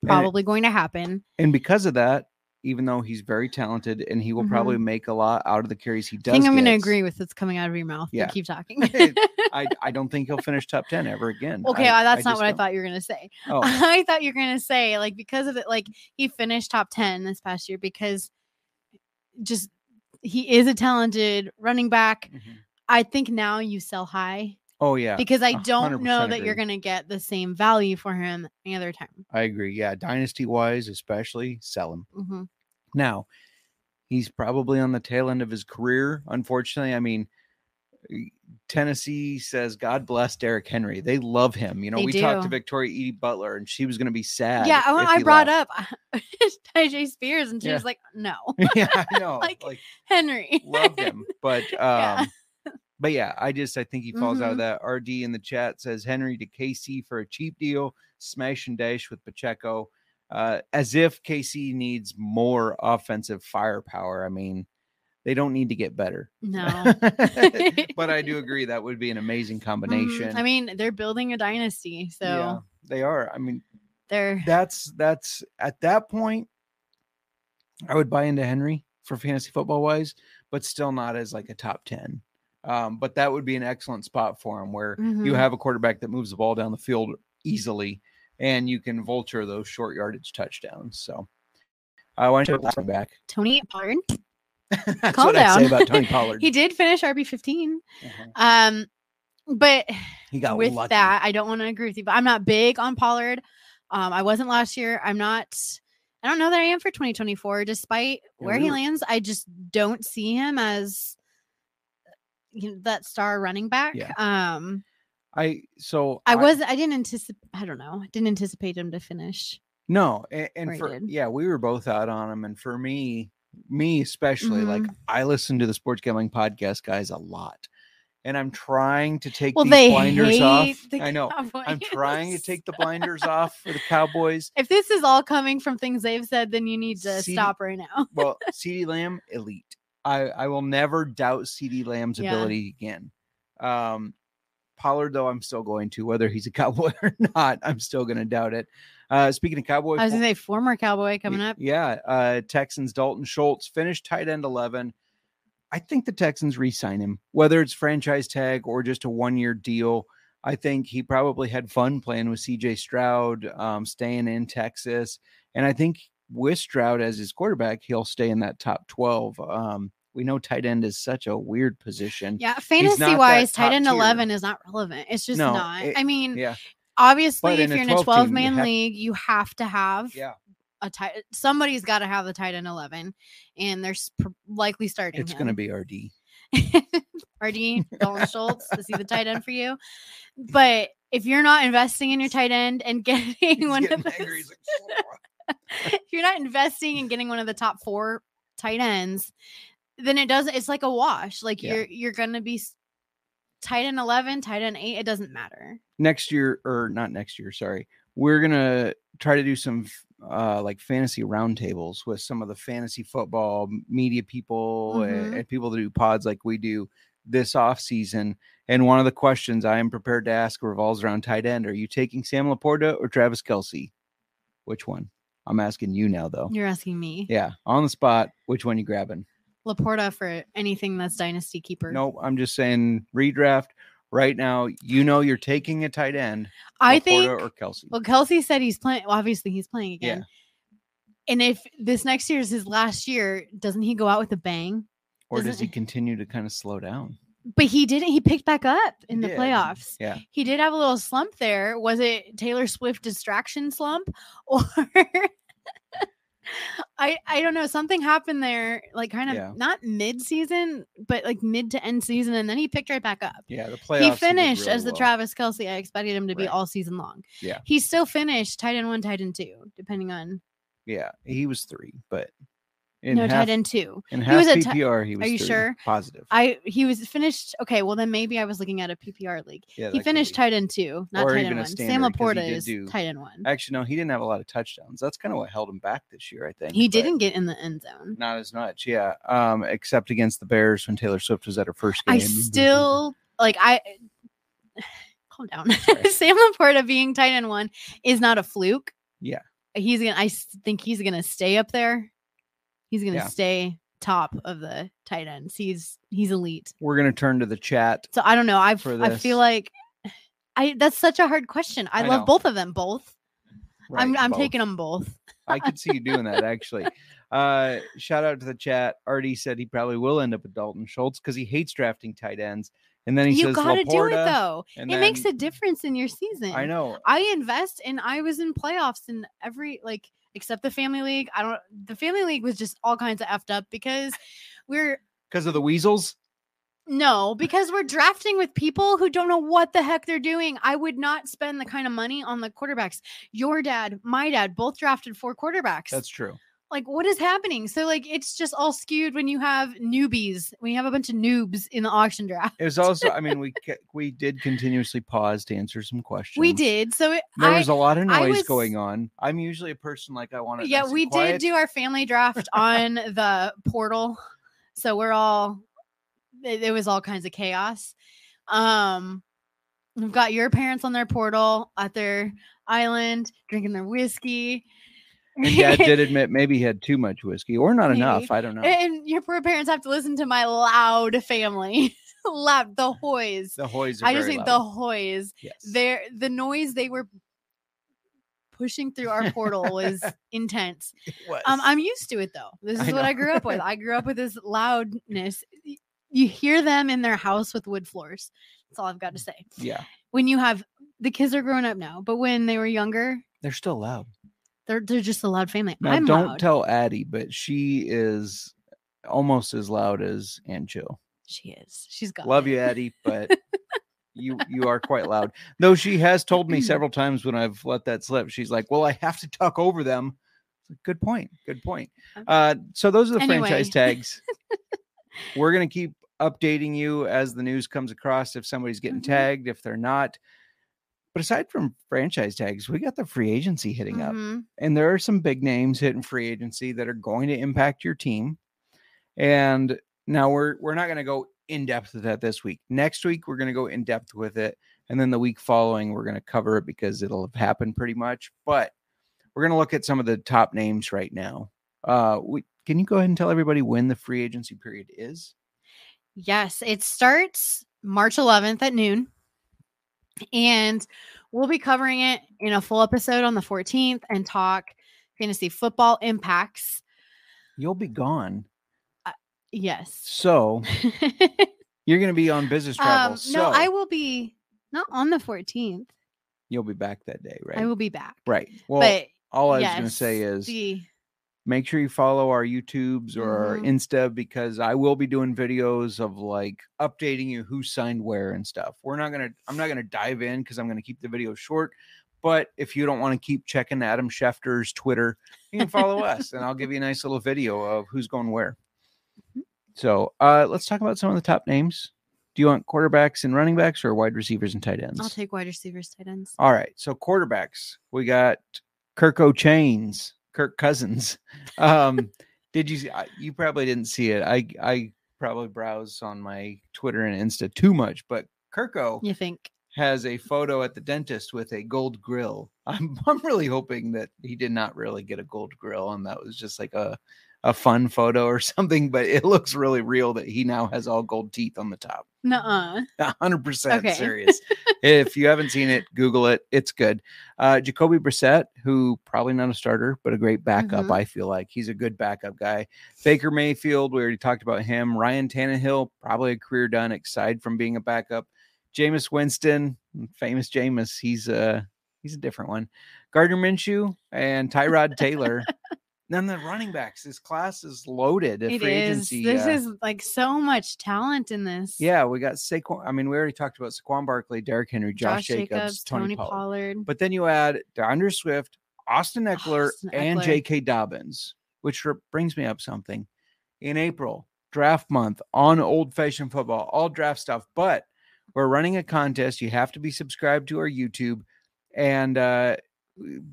F: probably going to happen.
A: and because of that, even though he's very talented and he will probably make a lot out of the carries he does.
F: I think I'm going to agree with what's coming out of your mouth. Yeah, keep talking.
A: I I don't think he'll finish top ten ever again.
F: okay,
A: I-
F: uh, that's not what I
A: don't.
F: thought you were going to say.
A: Oh,
F: I thought you were going to say like because of it, like he finished top ten this past year because just he is a talented running back.
A: mhm.
F: I think now you sell high
A: oh yeah,
F: because I don't know
A: 100%
F: that you're going to get the same value for him any other time.
A: I agree. Yeah, dynasty wise, especially sell him.
F: hmm
A: Now, he's probably on the tail end of his career. Unfortunately, I mean, Tennessee says, "God bless Derrick Henry." They love him. You know,
F: They
A: we talked to. Victoria Edie Butler, and she was going to be sad.
F: Yeah, I, I brought
A: left.
F: up Tyjae Spears, and she
A: Yeah.
F: was like, "No,
A: yeah, I know.
F: Like,
A: like,
F: Henry."
A: love him, but um,
F: Yeah.
A: but yeah, I just I think he falls out of
F: Mhm.
A: that. RD in the chat says Henry to KC for a cheap deal, smash and dash with Pacheco, uh, as if KC needs more offensive firepower. I mean, they don't need to get better.
F: No.
A: but I do agree that would be an amazing
F: Mhm.
A: combination.
F: I mean, they're building a dynasty, so
A: yeah, they are. I mean,
F: they're
A: that's that's at that point, I would buy into Henry for fantasy football wise, but still not as like a top 10. Um, but that would be an excellent spot for him where you
F: Mhm.
A: have a quarterback that moves the ball down the field easily and you can vulture those short yardage touchdowns. So I want to back.
F: Tony Pollard.
A: That's
F: Calm
A: what I say
F: down.
A: about Tony Pollard.
F: he did finish RB fifteen.
A: Mhm.
F: Um, but
A: He got
F: with
A: lucky.
F: that, I don't want to agree with you. But I'm not big on Pollard. Um, I wasn't last year. I'm not. I don't know that I am for 2024. Despite where he lands, I just don't see him as you know, that star running back.
A: Yeah.
F: Um,
A: I so
F: I was. I didn't anticipate. I don't know. I didn't anticipate him to finish.
A: No, and, and for yeah, we were both out on him, and for me, me especially, like
F: Mm-hmm.
A: I listen to the sports gambling podcast guys a lot, and I'm trying to take
F: Well,
A: these blinders off.
F: the
A: I know I'm trying to take the blinders off for the Cowboys.
F: If this is all coming from things they've said, then you need to
A: CD
F: stop right now.
A: Well, CeeDee Lamb, elite. I I will never doubt CeeDee Lamb's
F: Yeah.
A: ability again. Um, Pollard, though, I'm still going to whether he's a Cowboy or not. I'm still going to doubt it. Uh, speaking of Cowboy,
F: I was gonna say former Cowboy coming up.
A: Yeah, uh, Texans Dalton Schultz finished tight end 11. I think the Texans re-sign him, whether it's franchise tag or just a one-year deal. I think he probably had fun playing with CJ Stroud, um, staying in Texas, and I think with Stroud as his quarterback, he'll stay in that top 12. Um, we know tight end is such a weird position.
F: Yeah, fantasy wise, tight end
A: tier.
F: eleven is not relevant. It's just
A: No,
F: not.
A: it-
F: I mean,
A: Yeah,
F: obviously, if you're in a
A: 12
F: twelve
A: team, you
F: man
A: have-
F: league, you have to have
A: yeah,
F: a tight. Somebody's got to have the tight end eleven, and they're s- pr- likely starting.
A: it's going to be RD.
F: RD Dalton Schultz to see the tight end for you. But if you're not investing in your tight end and getting
A: He's
F: one
A: getting
F: of
A: angry.
F: those,
A: He's like,
F: if you're not investing in getting one of the top four tight ends, then it doesn't. It's like a wash. Like
A: Yeah.
F: you're you're gonna be tight end eleven, tight end eight. It doesn't matter.
A: next year or not next year sorry. We're gonna try to do some uh like fantasy roundtables with some of the fantasy football media people a-
F: Mhm.
A: and, people that do pods like we do this off season. And one of the questions i am prepared to ask revolves around tight end. Are you taking sam laporta or travis kelce which one? I'm asking you now though.
F: You're asking me,
A: yeah on the spot which one you grabbing
F: Laporta, for anything that's dynasty keeper.
A: no i'm just saying redraft right now you know you're taking a tight end
F: I
A: Laporta
F: think.
A: or kelce
F: Well, Kelce said he's playing. Well, obviously he's playing
A: Yeah.
F: again. And if this next year is his last year, doesn't he go out with a bang?
A: or does
F: doesn't-
A: he continue to kind of slow down?
F: But he didn't. He picked back up in
A: He
F: the playoffs.
A: Yeah.
F: He did have a little slump there. Was it Taylor Swift distraction slump or I I don't know. Something happened there, like kind of
A: Yeah.
F: not mid season, but like mid to end season, and then he picked right back up.
A: Yeah, the playoffs.
F: he finished
A: really
F: as the
A: well.
F: Travis Kelce I expected him to be all season long.
A: Yeah.
F: He still finished tight end one, tight end two, depending on
A: Yeah, he was three, but In
F: no,
A: half,
F: tight end two.
A: In
F: He
A: half
F: was a
A: PPR, he was.
F: you sure?
A: Positive.
F: I he was finished. Okay, well then maybe I was looking at a PPR league.
A: yeah,
F: he finished tight end two, not tight end one. Sam
A: he
F: Laporta is
A: do-
F: tight end one.
A: Actually, no, he didn't have a lot of touchdowns. That's kind of what held him back this year, I think.
F: He didn't get in the end zone.
A: Not as much, yeah. Um, except against the Bears when Taylor Swift was at her first game.
F: I still like I calm down. Sam Laporta being tight end one is not a fluke.
A: Yeah.
F: He's gonna I think he's gonna stay up there. He's gonna
A: Yeah.
F: stay top of the tight ends. He's he's elite.
A: We're gonna turn to the chat.
F: So I don't know. I I feel like I that's such a hard question. I,
A: I
F: love
A: know.
F: both of them both. I'm I'm
A: both.
F: taking them both.
A: I could see you doing that actually. Uh, shout out to the chat. Artie said he probably will end up with Dalton Schultz because he hates drafting tight ends. And then he says,
F: you
A: says
F: gotta do it though.
A: and
F: It makes a difference in your season.
A: I know.
F: I invest and I was in playoffs in every like except the family league. I don't the family league was just all kinds of effed up because we're
A: Because of the weasels.
F: no, because we're drafting with people who don't know what the heck they're doing. I would not spend the kind of money on the quarterbacks. Your dad, my dad, both drafted four quarterbacks.
A: That's true.
F: Like what is happening? So like it's just all skewed when you have newbies, when you have a bunch of noobs in the auction draft.
A: It was also, I mean, we we did continuously pause to answer some questions.
F: We did. So it,
A: There
F: I,
A: was a lot of noise
F: was-
A: going on. I'm usually a person like I want to.
F: yeah, we did do our family draft on the portal. So we're all it, it was all kinds of chaos. Um we've got your parents on their portal at their island drinking their whiskey.
A: And Dad did admit maybe he had too much whiskey or not
F: Maybe.
A: enough. I don't know.
F: And your poor parents have to listen to my loud family. loud the hoys.
A: the Hoys. Are
F: I just think
A: loud.
F: the hoys.
A: Yes.
F: Their the noise they were pushing through our portal was intense.
A: It was.
F: Um, I'm used to it though. This
A: I
F: is what I grew up with. I grew up with this loudness. You hear them in their house with wood floors. That's all I've got to say.
A: yeah,
F: When you have the kids are growing up now, but when they were younger,
A: they're still loud.
F: They're they're just a loud family.
A: Now,
F: I'm
A: don't
F: loud.
A: tell Addie, but she is almost as loud as Aunt Jill.
F: she is. She's got
A: Love
F: it.
A: you, Addie, but you you are quite loud. Though she has told me several times when I've let that slip, she's like, "Well, I have to talk over them." Good point. Good point. Uh, so those are the franchise tags. We're gonna keep updating you as the news comes across if somebody's getting
F: Mhm.
A: tagged, if they're not. But aside from franchise tags, we got the free agency hitting up
F: Mhm.
A: and there are some big names hitting free agency that are going to impact your team. And now we're we're not going to go in depth with that this week. Next week we're going to go in depth with it, and then the week following we're going to cover it because it'll have happened pretty much. But we're going to look at some of the top names right now. Uh, we, can you go ahead and tell everybody when the free agency period is?
F: Yes, it starts March 11th at noon. And we'll be covering it in a full episode on the 14th and talk fantasy football impacts.
A: You'll be gone,
F: Yes.
A: so you're going to be on business travel.
F: um,
A: so
F: no, I will be not on the 14th.
A: you'll be back that day, right?
F: I will be back.
A: Right. Well,
F: but
A: all I was going to say is
F: the-
A: make sure you follow our YouTubes or our
F: Mhm.
A: Insta because I will be doing videos of like updating you who signed where and stuff. We're not gonna I'm not gonna dive in because I'm gonna keep the video short. But if you don't want to keep checking Adam Schefter's Twitter, you can follow us and I'll give you a nice little video of who's going where.
F: Mm-hmm.
A: So uh let's talk about some of the top names. Do you want quarterbacks and running backs or wide receivers and tight ends?
F: I'll take wide receivers, tight ends.
A: All right. So quarterbacks, we got Kirko Chainz, Kirk Cousins. Um, did you see? You probably didn't see it. I I probably browse on my Twitter and Insta too much, but Kirko
F: You think?
A: has a photo at the dentist with a gold grill. I'm I'm really hoping that he did not really get a gold grill and that was just like a a fun photo or something, but it looks really real that he now has all gold teeth on the top.
F: Nuh-uh.
A: Hundred percent
F: Okay.
A: serious. if you haven't seen it, Google it. It's good. Uh, Jacoby Brissett, who probably not a starter, but a great backup.
F: Mhm.
A: I feel like he's a good backup guy. Baker Mayfield, we already talked about him. Ryan Tannehill, probably a career done, aside from being a backup. Jameis Winston, famous Jameis. He's a he's a different one. Gardner Minshew and Tyrod Taylor. Then the running backs. This class is loaded.
F: It
A: free
F: is. This
A: uh,
F: is like so much talent in this.
A: yeah, we got Saquon. I mean, we already talked about Saquon Barkley, Derrick Henry, Josh, Jacobs, Tony, Pollard.
F: Pollard.
A: But then you add D'Andre Swift, Austin Ekeler,
F: Austin
A: and J.K. Dobbins. which brings me up something. In April, draft month on old fashioned football, all draft stuff, but we're running a contest. You have to be subscribed to our YouTube. And uh,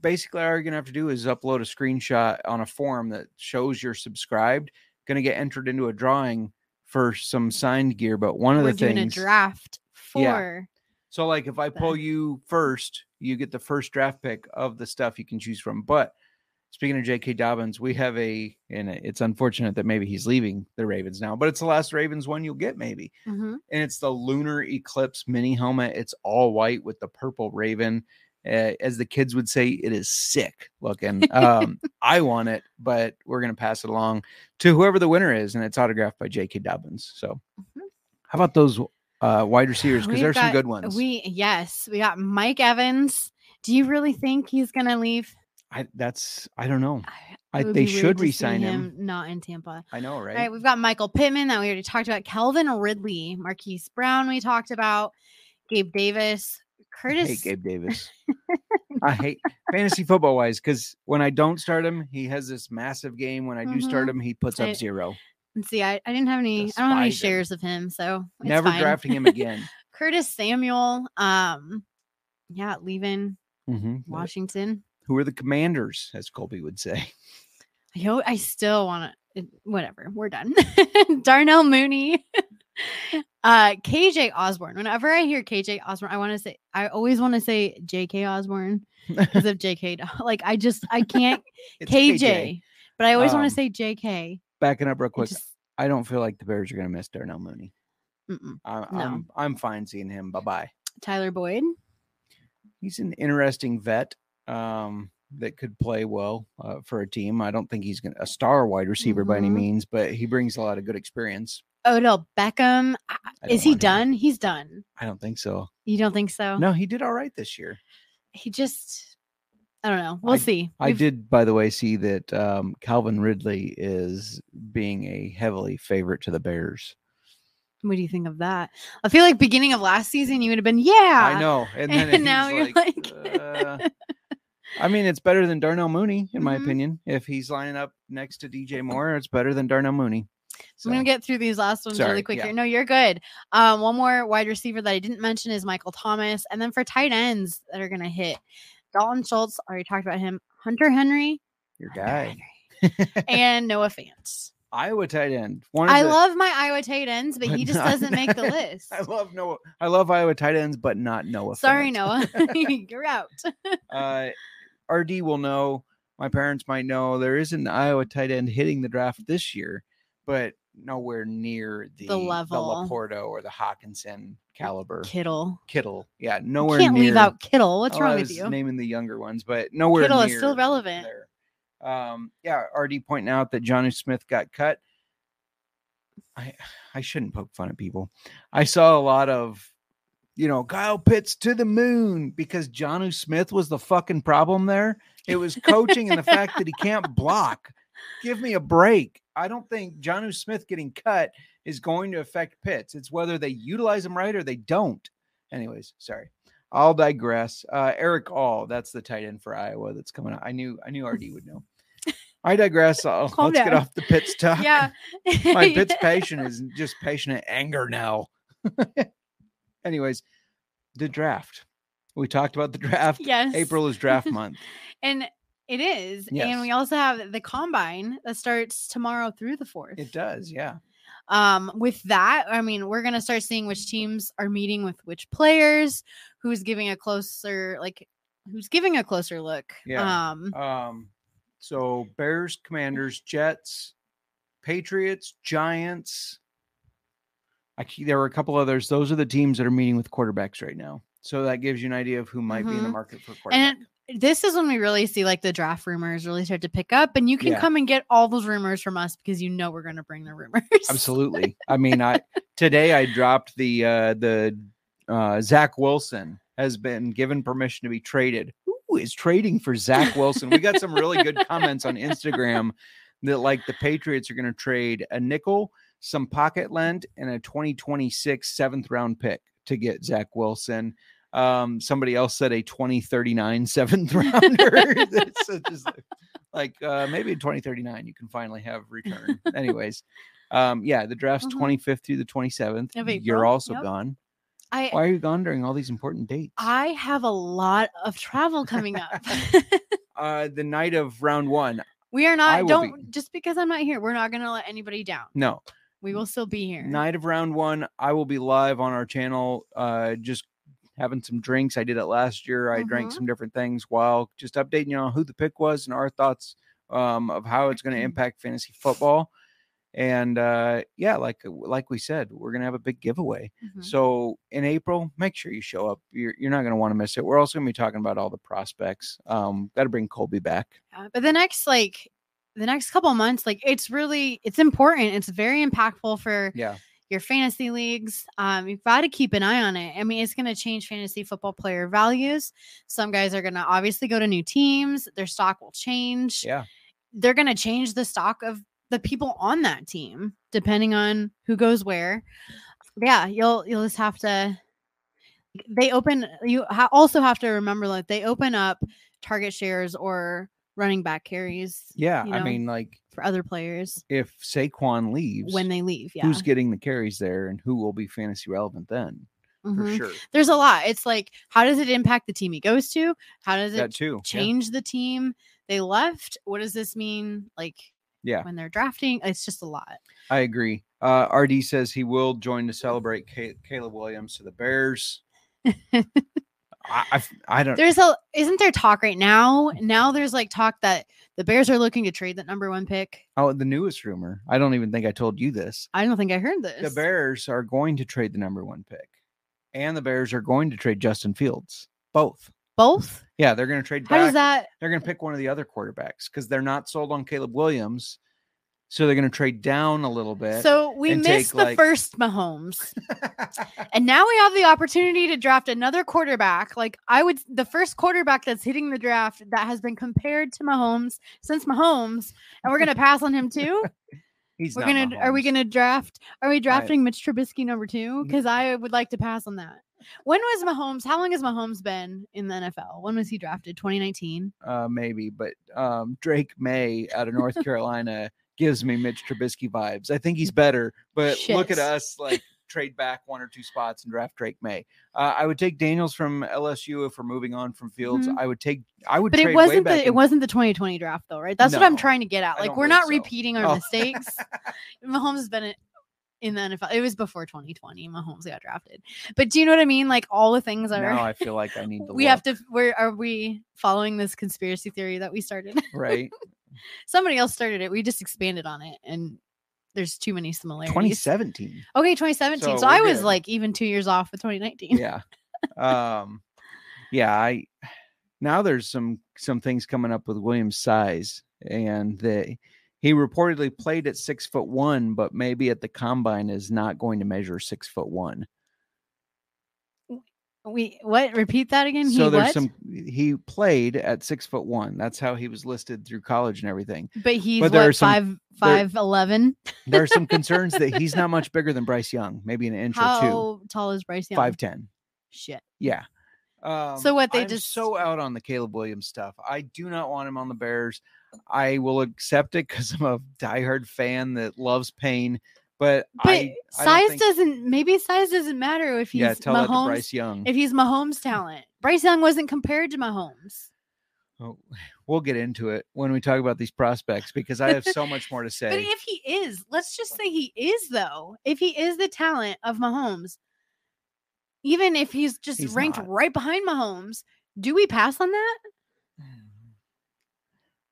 A: basically, all you're going to have to do is upload a screenshot on a form that shows you're subscribed. Going to get entered into a drawing for some signed gear. But one of
F: We're
A: the
F: doing
A: things.
F: a draft
A: Yeah.
F: for
A: So, like, if I pull you first, you get the first draft pick of the stuff you can choose from. But speaking of J.K. Dobbins, we have a, and it's unfortunate that maybe he's leaving the Ravens now, but it's the last Ravens one you'll get, maybe.
F: Mhm.
A: And it's the Lunar Eclipse mini helmet. It's all white with the purple raven. Uh, as the kids would say, it is sick looking. Um, I want it, but we're going to pass it along to whoever the winner is, and it's autographed by J.K. Dobbins. So,
F: Mhm.
A: how about those uh, wide receivers? Because there's some good ones.
F: We yes, we got Mike Evans. Do you really think he's gonna leave?
A: I that's I don't know. I, they should
F: resign
A: re-sign him.
F: Not in Tampa.
A: I know, right?
F: All right, we've got Michael Pittman that we already talked about. Calvin Ridley, Marquise Brown, we talked about. Gabe Davis,
A: I
F: Curtis.
A: hate Gabe Davis. I hate fantasy football wise because when I don't start him, he has this massive game. When I do start
F: Mhm.
A: him, he puts up zero.
F: See, I, I didn't have any. I don't have any
A: Despise him.
F: shares of him, so it's
A: Never
F: fine.
A: drafting him again.
F: Curtis Samuel, um, yeah, leaving
A: Mhm.
F: Washington.
A: Who are the commanders, as Colby would say?
F: I hope I still want to. Whatever, we're done. Darnell Mooney, uh, KJ Osborne. Whenever I hear KJ Osborne, I want to say I always want to say JK Osborne because of JK. Like I just I can't
A: It's
F: KJ, but I always want
A: Um,
F: to say JK.
A: Backing up real quick,
F: just-
A: I don't feel like the Bears are going to miss Darnell Mooney. I,
F: No.
A: I'm I'm fine seeing him. Bye bye.
F: Tyler Boyd.
A: He's an interesting vet um, that could play well uh, for a team. I don't think he's gonna, a star wide receiver by any
F: Mhm.
A: means, but he brings a lot of good experience.
F: Odell Beckham. I-
A: I
F: Is he done? He's done.
A: I don't think so.
F: You don't think so?
A: No, he did all right this year.
F: He just. I don't know. We'll see.
A: I
F: We've-
A: did, by the way, see that um, Calvin Ridley is being a heavily favorite to the Bears.
F: What do you think of that? I feel like beginning of last season, you would have been, yeah.
A: I know, and then
F: And now you're like,
A: uh, I mean, it's better than Darnell Mooney, in my
F: Mhm.
A: opinion. If he's lining up next to DJ Moore, it's better than Darnell Mooney.
F: I'm gonna get through these last ones
A: Sorry,
F: really quick
A: yeah.
F: here. No, you're good. Um, one more wide receiver that I didn't mention is Michael Thomas, and then for tight ends that are gonna hit, Dalton Schultz. Already talked about him. Hunter Henry,
A: your guy,
F: Henry, and Noah Fant.
A: Iowa tight end. One of
F: I
A: the-
F: love my Iowa tight ends, but he just doesn't make the list.
A: I love Noah. I love Iowa tight ends, but not Noah.
F: Sorry. Noah, you're out.
A: uh, RD will know. My parents might know there is an Iowa tight end hitting the draft this year, but nowhere near the,
F: level.
A: Laporta or the Hockenson caliber.
F: Kittle.
A: Kittle, yeah, nowhere You
F: can't
A: near.
F: leave out Kittle. What's
A: Oh,
F: wrong
A: I
F: with you?
A: Naming the younger ones, but nowhere.
F: Kittle is still relevant.
A: There. Um, yeah, RD pointing out that Jonnu Smith got cut. I I shouldn't poke fun at people. I saw a lot of, you know, Kyle Pitts to the moon because Jonnu Smith was the fucking problem there. It was coaching and the fact that he can't block. Give me a break. I don't think Jonnu Smith getting cut is going to affect Pitts. It's whether they utilize him right or they don't. Anyways, sorry. I'll digress. Uh, Erick All, that's the tight end for Iowa that's coming out. I knew I knew RD would know. I digress. Let's get off the Pitts talk.
F: Yeah.
A: My Pitts patient is just patient anger now. Anyways, the draft. We talked about the draft.
F: Yes.
A: April is draft month.
F: And it is.
A: Yes.
F: And we also have the combine that starts tomorrow through the 4th.
A: It does, yeah.
F: Um, with that, I mean, we're gonna start seeing which teams are meeting with which players, who's giving a closer like who's giving a closer look.
A: Yeah.
F: Um
A: Um, so Bears, Commanders, Jets, Patriots, Giants. I there were a couple others. Those are the teams that are meeting with quarterbacks right now. So that gives you an idea of who might be in the
F: Mhm.
A: market for quarterback.
F: and this is when we really see like the draft rumors really start to pick up, and you can
A: Yeah.
F: come and get all those rumors from us because you know we're gonna bring the rumors.
A: Absolutely. I mean, I today I dropped the uh the uh Zach Wilson has been given permission to be traded. Who is trading for Zach Wilson? We got some really good comments on Instagram that like the Patriots are going to trade a nickel, some pocket lent, and a 2026 seventh round pick to get Zach Wilson. Um, somebody else said a 2039 seventh rounder. It's just like, like uh, maybe in 2039 you can finally have return. Anyways, um, yeah, the draft's
F: Mhm.
A: 25th through the 27th.
F: Of
A: You're also
F: yep.
A: gone.
F: I
A: Why are you gone during all these important dates?
F: I have a lot of travel coming up.
A: uh, the night of round one.
F: we are not don't
A: be-
F: just because I'm not here, we're not gonna let anybody down.
A: No,
F: We will still be here.
A: night of round one. I will be live on our channel, uh, just having some drinks. I did it last year. I drank
F: Mhm.
A: some different things while just updating you on who the pick was and our thoughts um, of how it's going to impact fantasy football. And uh, yeah, like like we said, we're gonna have a big giveaway.
F: Mhm.
A: So in April, make sure you show up. You're you're not gonna want to miss it. We're also gonna be talking about all the prospects. Um, got to bring Colby back.
F: Yeah, but the next like the next couple months, like it's really it's important. It's very impactful for
A: Yeah,
F: your fantasy leagues. Um, you've got to keep an eye on it. I mean, it's going to change fantasy football player values. Some guys are going to obviously go to new teams. Their stock will change.
A: yeah.
F: They're going to change the stock of the people on that team depending on who goes where. Yeah, you'll you'll just have to. They open. You ha- also have to remember like they open up target shares or running back carries
A: Yeah,
F: you
A: I mean, like
F: for other players
A: if Saquon leaves,
F: when they leave. Yeah,
A: who's getting the carries there, and who will be fantasy relevant then? For
F: Mhm.
A: sure,
F: there's a lot. It's like, how does it impact the team he goes to? How does
A: that
F: it
A: too. yeah.
F: change the team they left? What does this mean? Like,
A: Yeah.
F: when they're drafting, it's just a lot.
A: I agree. Uh, RD says he will join to celebrate Ca- Caleb Williams to the Bears. I, I, I don't.
F: There's a, isn't there talk right now? Now there's like talk that the Bears are looking to trade that number one pick.
A: Oh, the newest rumor. I don't even think I told you this.
F: I don't think I heard this.
A: The Bears are going to trade the number one pick, and the Bears are going to trade Justin Fields. Both.
F: Both?
A: Yeah, they're going to trade.
F: How
A: back.
F: does that?
A: They're going to pick one of the other quarterbacks because they're not sold on Caleb Williams, so they're going to trade down a little bit.
F: So we missed the
A: like-
F: first Mahomes. And now we have the opportunity to draft another quarterback. Like I would, the first quarterback that's hitting the draft that has been compared to Mahomes since Mahomes, and we're gonna pass on him too.
A: He's
F: we're
A: not
F: gonna, are we gonna draft? Are we drafting Mitch Trubisky number two? Because I would like to pass on that. When was Mahomes? How long has Mahomes been in the NFL? When was he drafted? 2019.
A: uh, maybe, but um, Drake Maye out of North Carolina gives me Mitch Trubisky vibes. I think he's better, but look at us like trade back one or two spots and draft Drake Maye. Uh, I would take Daniels from LSU if we're moving on from Fields.
F: Mhm.
A: I would take. I would.
F: But it wasn't the it
A: in-
F: wasn't the 2020 draft though, right? That's what I'm trying to get at. Like we're not
A: so.
F: repeating our
A: Oh.
F: mistakes. Mahomes has been in- the NFL. It was before 2020. Mahomes got drafted. But do you know what I mean? Like all the things that
A: now
F: are
A: I feel like I need to.
F: we have to where are we following this conspiracy theory that we started?
A: right.
F: Somebody else started it. We just expanded on it and there's too many similarities.
A: 2017.
F: Okay, 2017.
A: So
F: So, I was
A: good.
F: like even 2 years off with 2019.
A: yeah um yeah i now there's some some things coming up with william's size and they he reportedly played at six foot one but maybe at the combine is not going to measure six foot one
F: We what? Repeat that again?
A: so
F: he
A: there's
F: what?
A: some he played at six foot one that's how he was listed through college and everything
F: but he's
A: but there are
F: what,
A: some-
F: five five eleven.
A: there are some concerns that he's not much bigger than bryce young maybe an inch or two
F: How tall is Bryce Young?
A: five ten
F: Shit.
A: Yeah. Um,
F: So what, they
A: I'm
F: just-
A: so out on the Caleb Williams stuff. I do not want him on the Bears. I will accept it because I'm a diehard fan that loves pain. But,
F: But
A: I,
F: size doesn't maybe size doesn't matter if he's
A: Yeah, tell that
F: Mahomes.
A: Bryce Young.
F: If he's Mahomes talent. Bryce Young wasn't compared to Mahomes.
A: Oh, we'll get into it when we talk about these prospects because I have so much more to say.
F: But if he is, let's just say he is though. If he is the talent of Mahomes, even if he's just
A: He's
F: ranked
A: not.
F: right behind Mahomes, do we pass on that?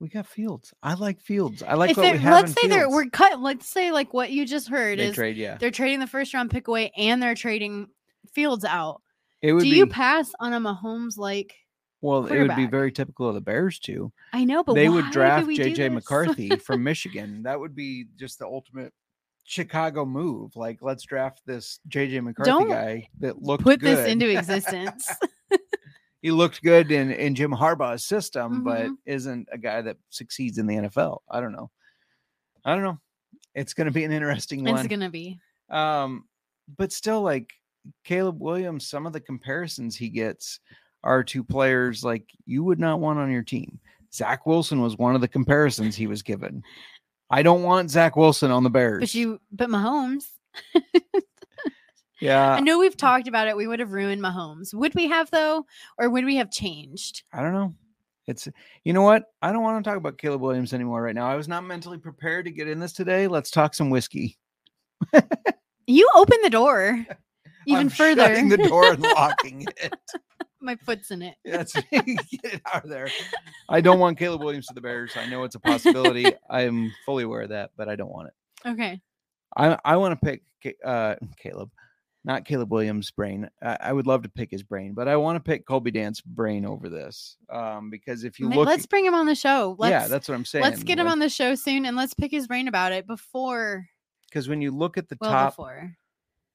A: We got Fields. I like Fields. I like
F: if
A: what we have.
F: let's say they're we're cut. Let's say like what you just heard
A: they
F: is
A: trade. Yeah,
F: they're trading the first round pick away and they're trading Fields out.
A: it would
F: Do
A: be
F: you pass on a Mahomes like?
A: well. It would be very typical of the Bears too.
F: I know, but
A: they would draft JJ? McCarthy from Michigan. That would be just the ultimate Chicago move. Like, let's draft this JJ McCarthy
F: Don't
A: guy that looked
F: Put
A: good.
F: this into existence.
A: he looked good in in Jim Harbaugh's system, but
F: Mhm.
A: isn't a guy that succeeds in the NFL. I don't know. I don't know. It's going to be an interesting
F: it's
A: one.
F: gonna be.
A: Um, but still, like Caleb Williams, some of the comparisons he gets are to players like you would not want on your team. Zach Wilson was one of the comparisons he was given. I don't want Zach Wilson on the Bears.
F: But you, but Mahomes.
A: yeah,
F: I know we've talked about it. We would have ruined Mahomes. Would we have though, or would we have changed?
A: I don't know. It's you know what? I don't want to talk about Caleb Williams anymore right now. I was not mentally prepared to get in this today. Let's talk some whiskey.
F: You open the door even
A: I'm
F: further.
A: shutting the door and locking it.
F: My foot's in it.
A: That's get it out of there. I don't want Caleb Williams to the Bears. I know it's a possibility. I am fully aware of that, but I don't want it.
F: Okay.
A: I I want to pick uh, Caleb, not Caleb Williams' brain. I, I would love to pick his brain, but I want to pick Colby Dant's brain over this um, because if you look,
F: let's bring him on the show. Let's,
A: yeah, that's what I'm saying.
F: let's get him on the show soon and let's pick his brain about it before,
A: because when you look at the
F: well,
A: top
F: before.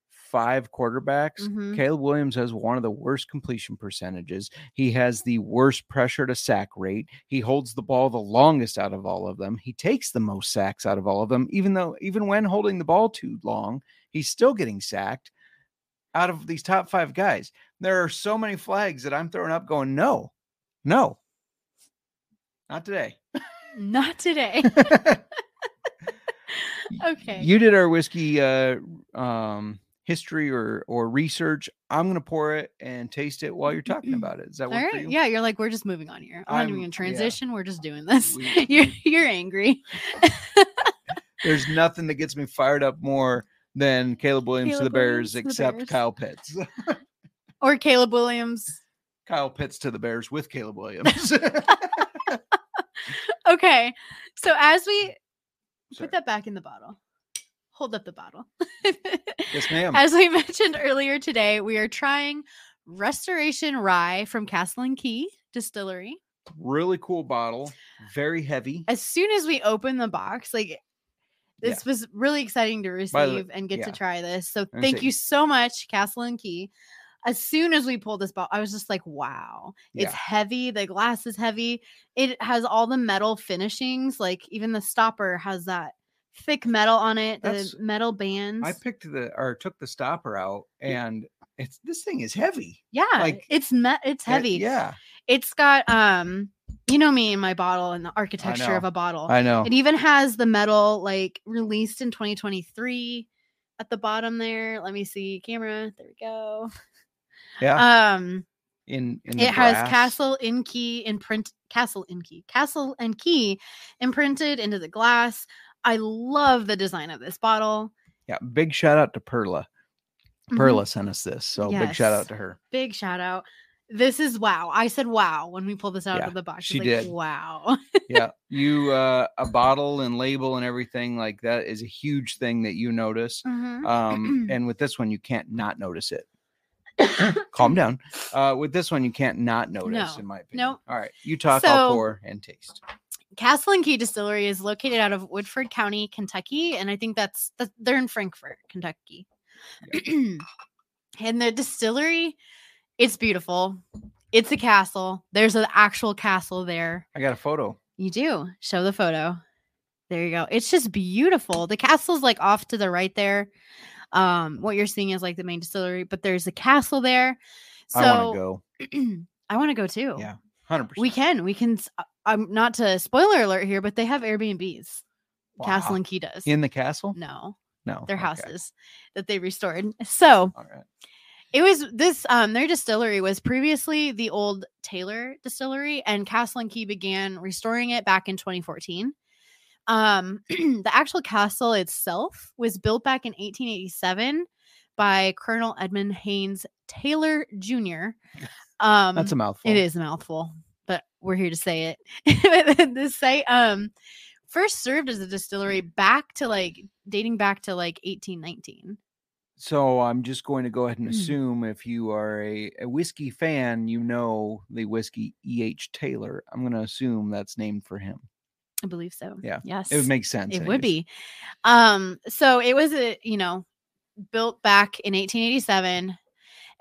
A: five quarterbacks,
F: Mhm.
A: Caleb Williams has one of the worst completion percentages. He has the worst pressure to sack rate. He holds the ball the longest out of all of them. He takes the most sacks out of all of them, even though even when holding the ball too long, he's still getting sacked. Out of these top five guys, there are so many flags that I'm throwing up, going, no, no, not today.
F: Not today. Okay.
A: You did our whiskey uh um history or or research. I'm gonna pour it and taste it while you're talking about it. Is that
F: All
A: for you?
F: Yeah, you're like, we're just moving on here. I'm, not
A: I'm-
F: doing a
A: yeah.
F: transition. We're just doing this.
A: We-
F: you're you're angry.
A: There's nothing that gets me fired up more than Caleb Williams to the Bears
F: Williams to the
A: except
F: Bears.
A: Kyle Pitts.
F: Or Caleb Williams.
A: Kyle Pitts to the Bears with Caleb Williams.
F: Okay. So as we
A: Sorry.
F: put that back in the bottle, hold up the bottle.
A: yes, ma'am.
F: As we mentioned earlier today, we are trying Restoration Rye from Castle and Key Distillery.
A: really cool bottle. Very heavy.
F: As soon as we open the box, like this was really exciting to
A: By the way,
F: receive and get
A: yeah.
F: to try this. So
A: gonna
F: thank
A: say-
F: you so much, Castle and Key. As soon as we pulled this bottle, I was just like, wow, it's
A: Yeah.
F: heavy. The glass is heavy. It has all the metal finishings. Like even the stopper has that thick metal on it, the metal bands.
A: I picked the or took the stopper out and it's this thing is heavy.
F: yeah,
A: like,
F: it's met it's heavy.
A: yeah.
F: It's got um, you know me and my bottle and the architecture of a bottle.
A: I know.
F: It even has the metal like released in 2023 at the bottom there. Let me see camera. There we go.
A: Yeah.
F: Um
A: in in
F: it has castle in key imprint castle in key castle and key imprinted into the glass. I love the design of this bottle.
A: Yeah, big shout out to Perla. Perla sent us this, so big shout out to her.
F: Big shout out. This is wow. I said wow when we pulled this out
A: Yeah,
F: of the box.
A: She
F: like,
A: did.
F: Wow.
A: Yeah, you uh a bottle and label and everything like that is a huge thing that you notice.
F: Mhm.
A: Um, and with this one, you can't not notice it. Calm down. Uh, with this one, you can't not notice,
F: No.
A: in my opinion.
F: Nope.
A: All right, you talk, I'll
F: So-
A: pour and taste.
F: Castle and Key Distillery is located out of Woodford County, Kentucky, and I think that's, that they're in Frankfort, Kentucky. and the distillery, it's beautiful. It's a castle. There's an actual castle there.
A: I got a photo.
F: You do show the photo. There you go. It's just beautiful. The castle's like off to the right there. Um, what you're seeing is like the main distillery, but there's a castle there. So
A: I want to go.
F: I want to go too.
A: Yeah, hundred percent.
F: We can. We can. uh, I'm not to spoiler alert here, but they have Airbnbs. Castle and Key does.
A: in the castle.
F: no,
A: No,
F: their
A: okay.
F: houses that they restored. So
A: All right.
F: It was this. Um, their distillery was previously the old Taylor Distillery, and Castle and Key began restoring it back in 2014. Um, the actual castle itself was built back in 1887 by Colonel Edmund Haynes Taylor Jr. Um,
A: That's a mouthful.
F: it is a mouthful, but we're here to say it. the site um first served as a distillery back to like dating back to like 1819.
A: So I'm just going to go ahead and
F: Mm.
A: assume if you are a, a whiskey fan, you know the whiskey E.H. Taylor. I'm going to assume that's named for him.
F: I believe so.
A: Yeah,
F: Yes.
A: It would make sense.
F: it would be. Um so it was a, you know, built back in 1887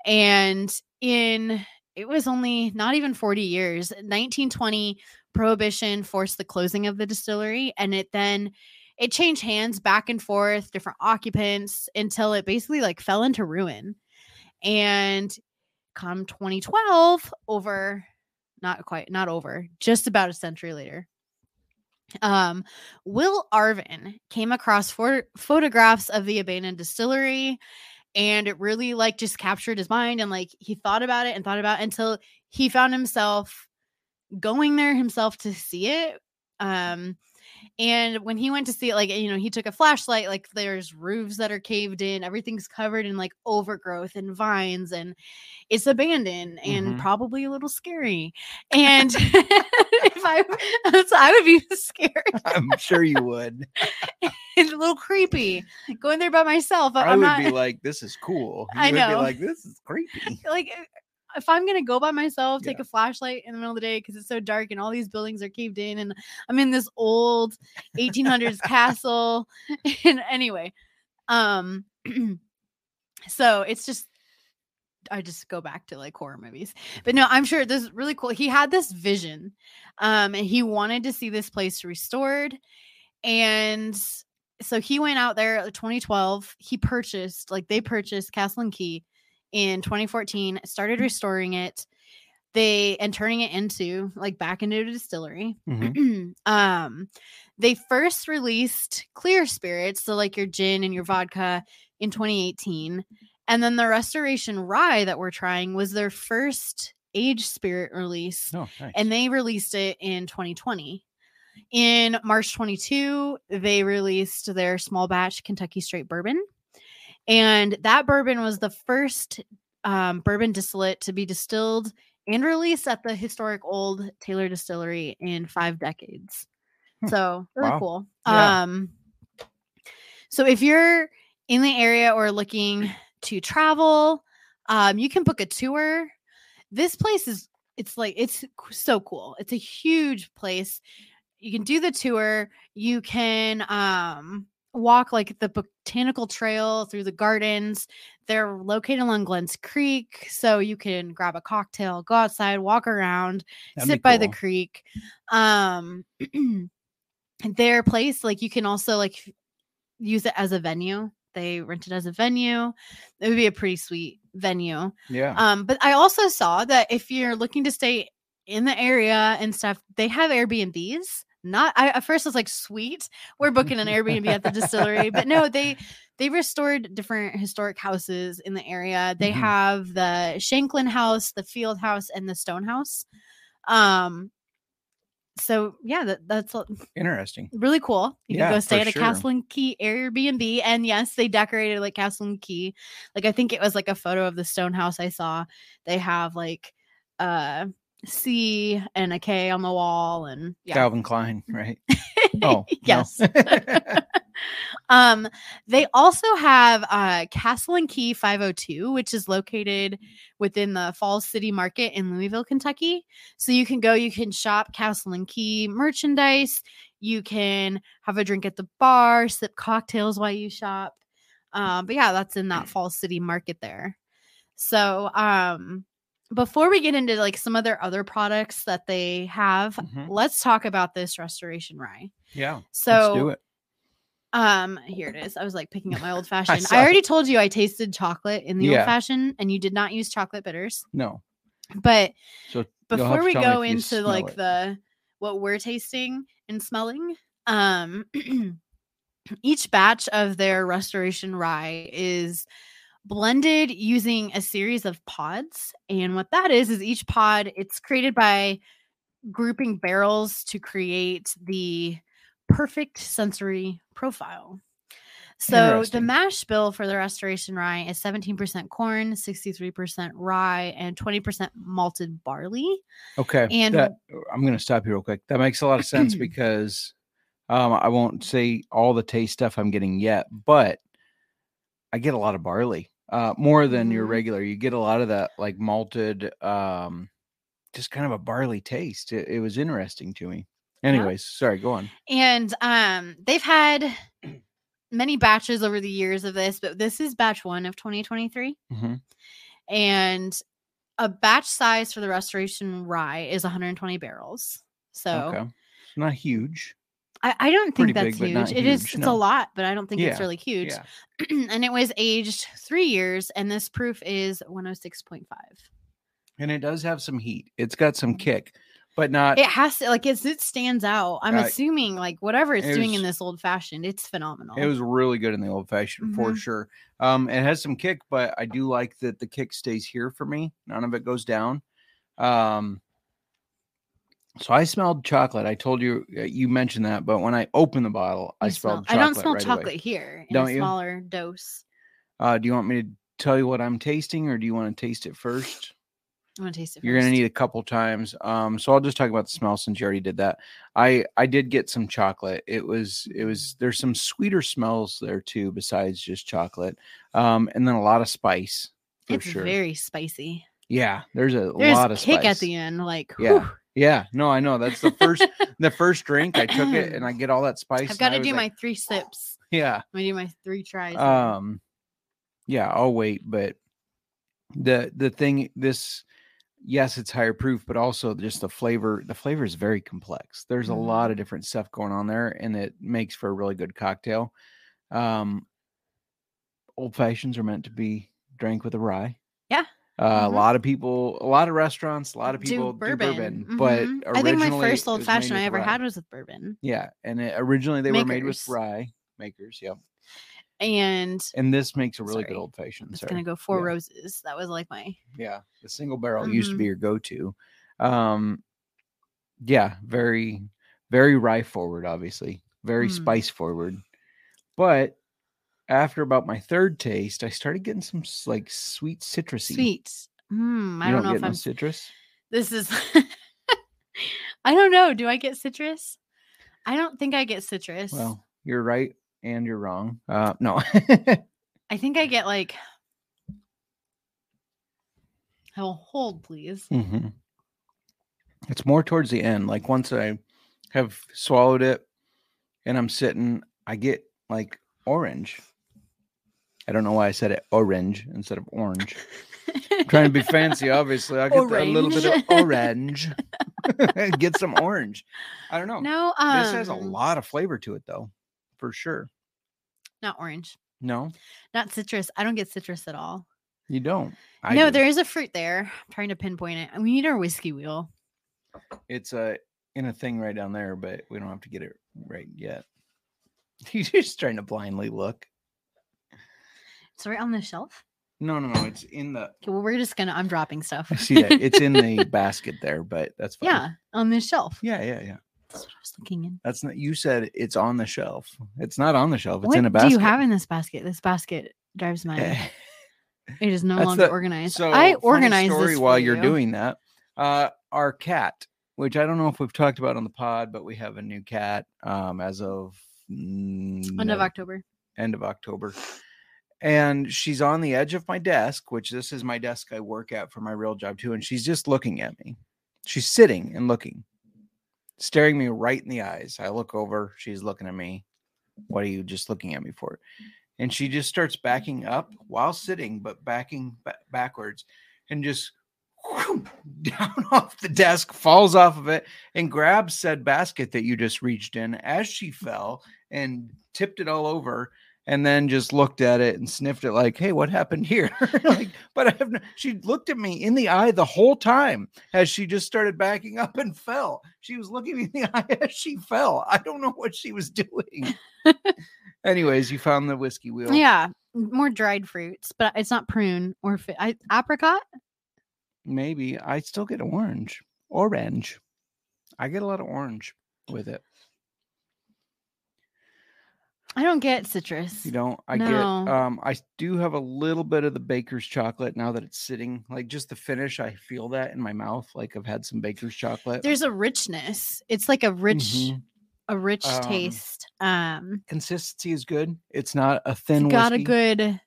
F: and in it was only not even 40 years. 1920 prohibition forced the closing of the distillery and it then it changed hands back and forth, different occupants until it basically like fell into ruin. And come 2012 over not quite, not over, just about a century later. Um, Will Arvin came across four photographs of the abandoned distillery, and it really like just captured his mind. And like he thought about it and thought about until he found himself going there himself to see it. Um, and when he went to see it, like, you know, he took a flashlight, like, there's roofs that are caved in, everything's covered in like overgrowth and vines, and it's abandoned and
A: Mhm.
F: probably a little scary. And if I, so I would be scared,
A: I'm sure you would.
F: it's a little creepy going there by myself. I-
A: I
F: I'm
A: would
F: not
A: be like, this is cool. You
F: I
A: would be
F: know.
A: like, this is creepy.
F: like uh, if I'm gonna go by myself, take
A: Yeah.
F: a flashlight in the middle of the day because it's so dark and all these buildings are caved in, and I'm in this old 1800s castle. And anyway, um, so it's just I just go back to like horror movies, but no, I'm sure this is really cool. He had this vision, um, and he wanted to see this place restored, and so he went out there uh, 2012 he purchased like they purchased castle and key in 2014 started restoring it they and turning it into like back into a distillery
A: Mhm.
F: um they first released clear spirits so like your gin and your vodka in 2018 and then the restoration rye that we're trying was their first aged spirit release
A: Oh, nice.
F: and they released it in 2020. In March 22, they released their small batch Kentucky Straight Bourbon, and that bourbon was the first um, bourbon distillate to be distilled and released at the historic old Taylor Distillery in five decades.
A: Hmm.
F: So really
A: Wow.
F: cool.
A: Yeah.
F: Um, so if you're in the area or looking to travel, um, you can book a tour. This place is it's like it's so cool. It's a huge place. You can do the tour. You can um walk like the botanical trail through the gardens. They're located along Glens Creek, so you can grab a cocktail, go outside, walk around,
A: That'd
F: sit by the creek. Um their place like you can also like use it as a venue. They rent it as a venue. It would be a pretty sweet venue.
A: Yeah.
F: Um, but I also saw that if you're looking to stay in the area and stuff, they have Airbnbs. Not I at first I was like, sweet, we're booking an Airbnb at the distillery. But no, they they restored different historic houses in the area. They
A: Mhm.
F: have the Shanklin House, the Field House, and the Stone House. Um so yeah, that, that's
A: Interesting.
F: really cool. You
A: Yeah,
F: can go stay at a
A: sure.
F: Castle and Key Airbnb, and yes, they decorated like Castle and Key. Like I think it was like a photo of the stone house I saw. They have like uh C and a K on the wall, and yeah,
A: Calvin Klein, right? Oh,
F: yes. um, they also have uh Castle and Key 502, which is located within the Falls City Market in Louisville, Kentucky. So you can go, you can shop Castle and Key merchandise, you can have a drink at the bar, sip cocktails while you shop. Um, but yeah, that's in that Falls City Market there. So um before we get into like some of their other products that they have,
A: Mhm.
F: let's talk about this restoration rye.
A: yeah.
F: So
A: let's do it.
F: um, here it is. I was like picking up my old
A: I
F: fashioned. I,
A: it.
F: already told you I tasted chocolate in the
A: Yeah.
F: old fashioned, and you did not use chocolate bitters.
A: No.
F: But
A: So
F: before we go into like
A: it.
F: the what we're tasting and smelling, um, each batch of their restoration rye is blended using a series of pods, and what that is is each pod it's created by grouping barrels to create the perfect sensory profile. So the mash bill for the restoration rye is 17% corn, 63% rye, and 20% malted barley.
A: Okay.
F: And-
A: that, I'm going to stop you real quick. That makes a lot of sense because um, I won't say all the taste stuff I'm getting yet, but I get a lot of barley, uh, more than your
F: Mhm.
A: regular. You get a lot of that like malted, um, just kind of a barley taste. It, it was interesting to me. Anyways, sorry, go on.
F: And um, they've had many batches over the years of this, but this is batch one of 2023.
A: hmm
F: And a batch size for the restoration rye is 120 barrels. So
A: Okay. Not huge.
F: I, I don't think that's
A: big,
F: huge. It is it's
A: no.
F: a lot, but I don't think it's really huge.
A: Yeah.
F: and it was aged three years, and this proof is 106.5.
A: and it does have some heat. It's got some kick, but not.
F: It has to like it's it stands out. I'm
A: Uh,
F: assuming like whatever it's
A: it
F: doing in this old fashioned, it's phenomenal.
A: It was really good in the old fashioned for
F: Mhm.
A: sure. Um, it has some kick, but I do like that the kick stays here for me. None of it goes down. Um, so I smelled chocolate. I told you uh, you mentioned that, but when I opened the bottle, I
F: You
A: smelled.
F: smell- I don't smell
A: right away.
F: chocolate here in
A: Don't
F: a
A: you?
F: smaller dose.
A: Uh, do you want me to tell you what I'm tasting, or do you want to taste it first?
F: I'm gonna taste it.
A: You're gonna need a couple times. Um, so I'll just talk about the smell since you already did that. I I did get some chocolate. It was it was there's some sweeter smells there too besides just chocolate. Um, and then a lot of spice for
F: It's
A: sure.
F: very spicy.
A: yeah, there's a
F: There's
A: lot of
F: kick
A: spice.
F: at the end, like
A: Yeah.
F: whew.
A: Yeah, no, I know. That's the first the first drink. I took it and I get all that spice.
F: I've got to do
A: like,
F: my three sips.
A: yeah.
F: I'm gonna do my three tries.
A: um yeah i'll wait but the the thing this yes it's higher proof but also just the flavor the flavor is very complex there's a lot of different stuff going on there and it makes for a really good cocktail um old fashions are meant to be drank with a rye Uh, a
F: Mhm.
A: lot of people a lot of restaurants a lot of
F: Do
A: people do bourbon, but
F: Mhm. I think my first old fashioned I ever
A: rye.
F: had was with bourbon,
A: yeah and it, originally they were made with rye makers yep
F: and
A: and this makes a really good old fashioned
F: I'm gonna go four
A: Yeah.
F: roses. That was like my
A: yeah the single barrel used to be your go-to um yeah very very rye forward obviously very
F: Mm.
A: spice forward but after about my third taste i started getting some like sweet citrusy
F: sweet. Hmm. I
A: you
F: don't know if
A: no
F: I'm.
A: citrus
F: This is. I don't know. Do I get citrus? I don't think I get citrus.
A: well you're right and you're wrong uh no
F: I think I get like. Oh, hold please.
A: Mhm. It's more towards the end. Like once I have swallowed it and I'm sitting, I get like orange. I don't know why I said it orange instead of orange. Trying to be fancy, obviously. I get a little bit of orange. get some orange. I don't know.
F: No, um,
A: this has a lot of flavor to it, though, for sure.
F: Not orange,
A: No,
F: not citrus. I don't get citrus at all.
A: you don't. I
F: no,
A: do.
F: there is a fruit there. I'm trying to pinpoint it. We need our whiskey wheel.
A: It's uh, in a thing right down there, but we don't have to get it right yet. He's just trying to blindly look.
F: It's right on the shelf.
A: No, no, no. It's in the.
F: Okay, well, we're just gonna. I'm dropping stuff.
A: I see that. It's in the basket there, but that's fine.
F: yeah, on the shelf.
A: Yeah, yeah, yeah.
F: That's what I was looking in.
A: That's not. You said it's on the shelf. It's not on the shelf. It's
F: what
A: in a basket.
F: What do you have in this basket? This basket drives my. It is no
A: that's
F: longer
A: the-
F: organized.
A: So
F: I
A: funny
F: organize
A: story while
F: for
A: you're
F: you.
A: doing that. Uh, our cat, which I don't know if we've talked about on the pod, but we have a new cat um, as of mm,
F: end of October.
A: end of October. And she's on the edge of my desk, which this is my desk I work at for my real job too. And she's just looking at me. She's sitting and looking, staring me right in the eyes. I look over, she's looking at me. What are you just looking at me for? And she just starts backing up while sitting, but backing ba- backwards and just down off the desk, falls off of it, and grabs said basket that you just reached in as she fell and tipped it all over and then just looked at it and sniffed it like hey what happened here? Like but i have no, she looked at me in the eye the whole time as she just started backing up and fell. She was looking me in the eye as she fell. I don't know what she was doing. Anyways you found the whiskey wheel.
F: Yeah, more dried fruits, but it's not prune or fi- I, apricot.
A: maybe. I still get orange orange. I get a lot of orange with it
F: I don't get citrus.
A: You don't. I
F: No.
A: get. Um, I do have a little bit of the baker's chocolate now that it's sitting. Like just the finish, I feel that in my mouth. Like I've had some baker's chocolate.
F: There's a richness. It's like a rich,
A: Mhm.
F: a rich
A: Um,
F: taste. Um,
A: Consistency is good. It's not a thin.
F: it's got a good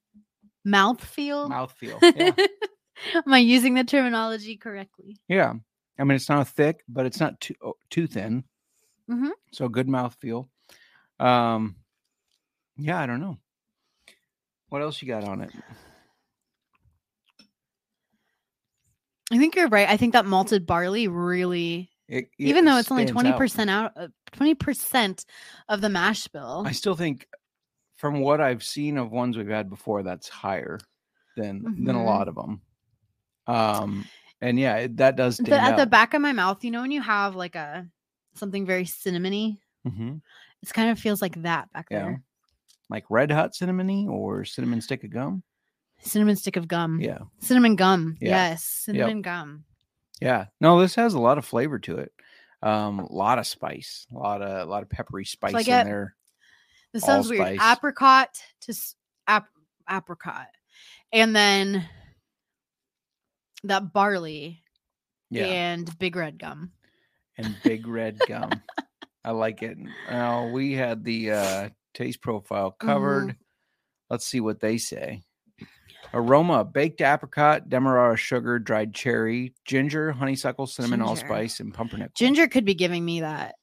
F: mouth feel.
A: mouth feel. Yeah.
F: Am I using the terminology correctly?
A: yeah. I mean, it's not thick, but it's not too oh, too thin.
F: Mhm.
A: So good mouth feel. Um, yeah. I don't know. What else you got on it?
F: I think you're right. I think that malted barley really,
A: It- it
F: even though it's only twenty
A: out.
F: percent out, uh, twenty percent of the mash bill.
A: I still think, from what I've seen of ones we've had before, that's higher than than a
F: Mhm.
A: lot of them. Um, and yeah, it- that does
F: The, at the back of my mouth, you know, when you have like a something very cinnamony,
A: Mhm.
F: it kind of feels like that back
A: Yeah.
F: there.
A: Like red hot cinnamony or cinnamon stick of gum.
F: Cinnamon stick of gum.
A: Yeah,
F: Cinnamon gum.
A: Yeah.
F: Yes. Cinnamon gum.
A: yeah. No, this has a lot of flavor to it. Um, a lot of spice, a lot of a lot of peppery spice
F: I
A: in
F: get
A: there.
F: This sounds weird. Apricot to ap- apricot, and then that barley
A: Yeah,
F: and big red gum.
A: and big red gum. I like it. Now we had the uh, taste profile
F: Mm-hmm.
A: covered. Let's see what they say. Aroma: baked apricot, demerara sugar, dried cherry, ginger, honeysuckle, cinnamon,
F: Ginger.
A: allspice, and pumpernickel.
F: Ginger could be giving me that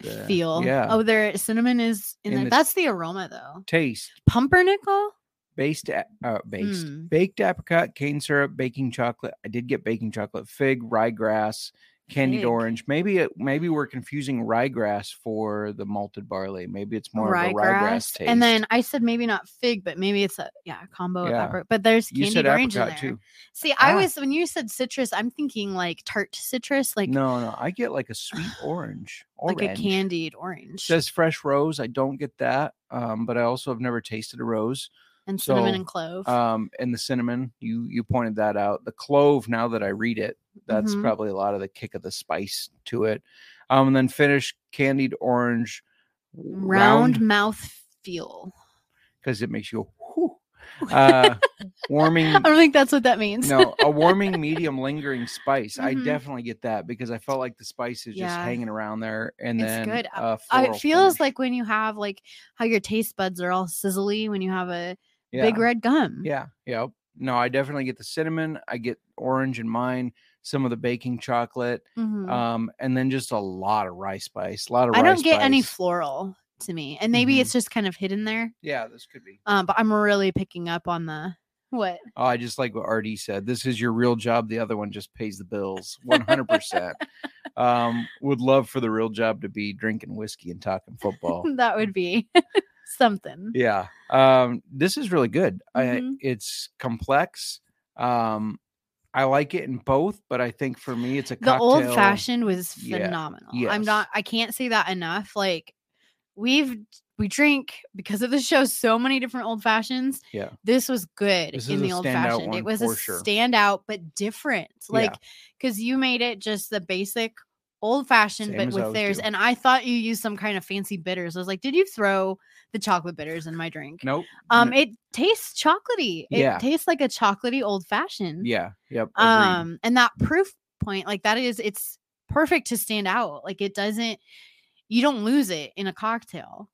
A: Yeah.
F: feel.
A: Yeah.
F: Oh, there cinnamon is in,
A: In
F: there.
A: the-
F: That's the aroma though.
A: Taste:
F: Pumpernickel.
A: based uh, based
F: Mm.
A: baked apricot, cane syrup, baking chocolate. I did get baking chocolate, fig, ryegrass, candied
F: Fig.
A: orange. Maybe it, maybe we're confusing ryegrass for the malted barley. Maybe it's more of a ryegrass
F: Ryegrass.
A: taste.
F: And then I said maybe not fig, but maybe it's a yeah a combo
A: Yeah.
F: of apricot. But there's
A: you
F: candied
A: said
F: orange in there.
A: too.
F: See, I
A: Ah.
F: was when you said citrus, I'm thinking like tart citrus, like
A: no, no, I get like a sweet orange, orange.
F: like a candied orange
A: says fresh rose. I don't get that, um, but I also have never tasted a rose.
F: And cinnamon
A: so,
F: and clove.
A: Um, and the cinnamon, you you pointed that out. The clove. Now that I read it, that's
F: Mhm.
A: probably a lot of the kick of the spice to it. Um, and then finish candied orange,
F: round mouth feel.
A: because it makes you. Whew. Uh, warming.
F: I don't think that's what that means.
A: no, a warming, medium, lingering spice. I
F: Mhm.
A: definitely get that because I felt like the spice is just hanging around there, and
F: It's
A: then
F: good.
A: Uh,
F: Uh, it feels
A: finish.
F: like when you have like how your taste buds are all sizzly when you have a
A: yeah.
F: big red gum.
A: Yeah, yeah. No, I definitely get the cinnamon. I get orange in mine. Some of the baking chocolate,
F: Mhm.
A: um, and then just a lot of rice spice. A lot of rice.
F: I don't get any floral to me, and maybe
A: Mhm.
F: it's just kind of hidden there.
A: Yeah, this could be.
F: Um, but I'm really picking up on the what
A: Oh, I just like what Artie said. This is your real job. The other one just pays the bills. One hundred percent. Um, would love for the real job to be drinking whiskey and talking football.
F: that would be something.
A: yeah. Um, this is really good. I,
F: Mhm.
A: it's complex. Um, I like it in both, but I think for me, it's a
F: The
A: cocktail.
F: old fashioned was phenomenal.
A: Yeah,
F: phenomenal. I'm not. I can't say that enough. Like we've we drink because of the show so many different old fashions.
A: Yeah.
F: This was good
A: This
F: in the old fashioned. It was a
A: sure.
F: standout but different. Like because you made it just the basic old fashioned,
A: Same
F: but with theirs.
A: do.
F: And I thought you used some kind of fancy bitters. I was like, did you throw the chocolate bitters in my drink?
A: Nope.
F: Um, it tastes chocolatey. It
A: Yeah.
F: tastes like a chocolatey old fashioned.
A: yeah. Yep. agreed.
F: Um, and that proof point, like that is, it's perfect to stand out. Like it doesn't, you don't lose it in a cocktail.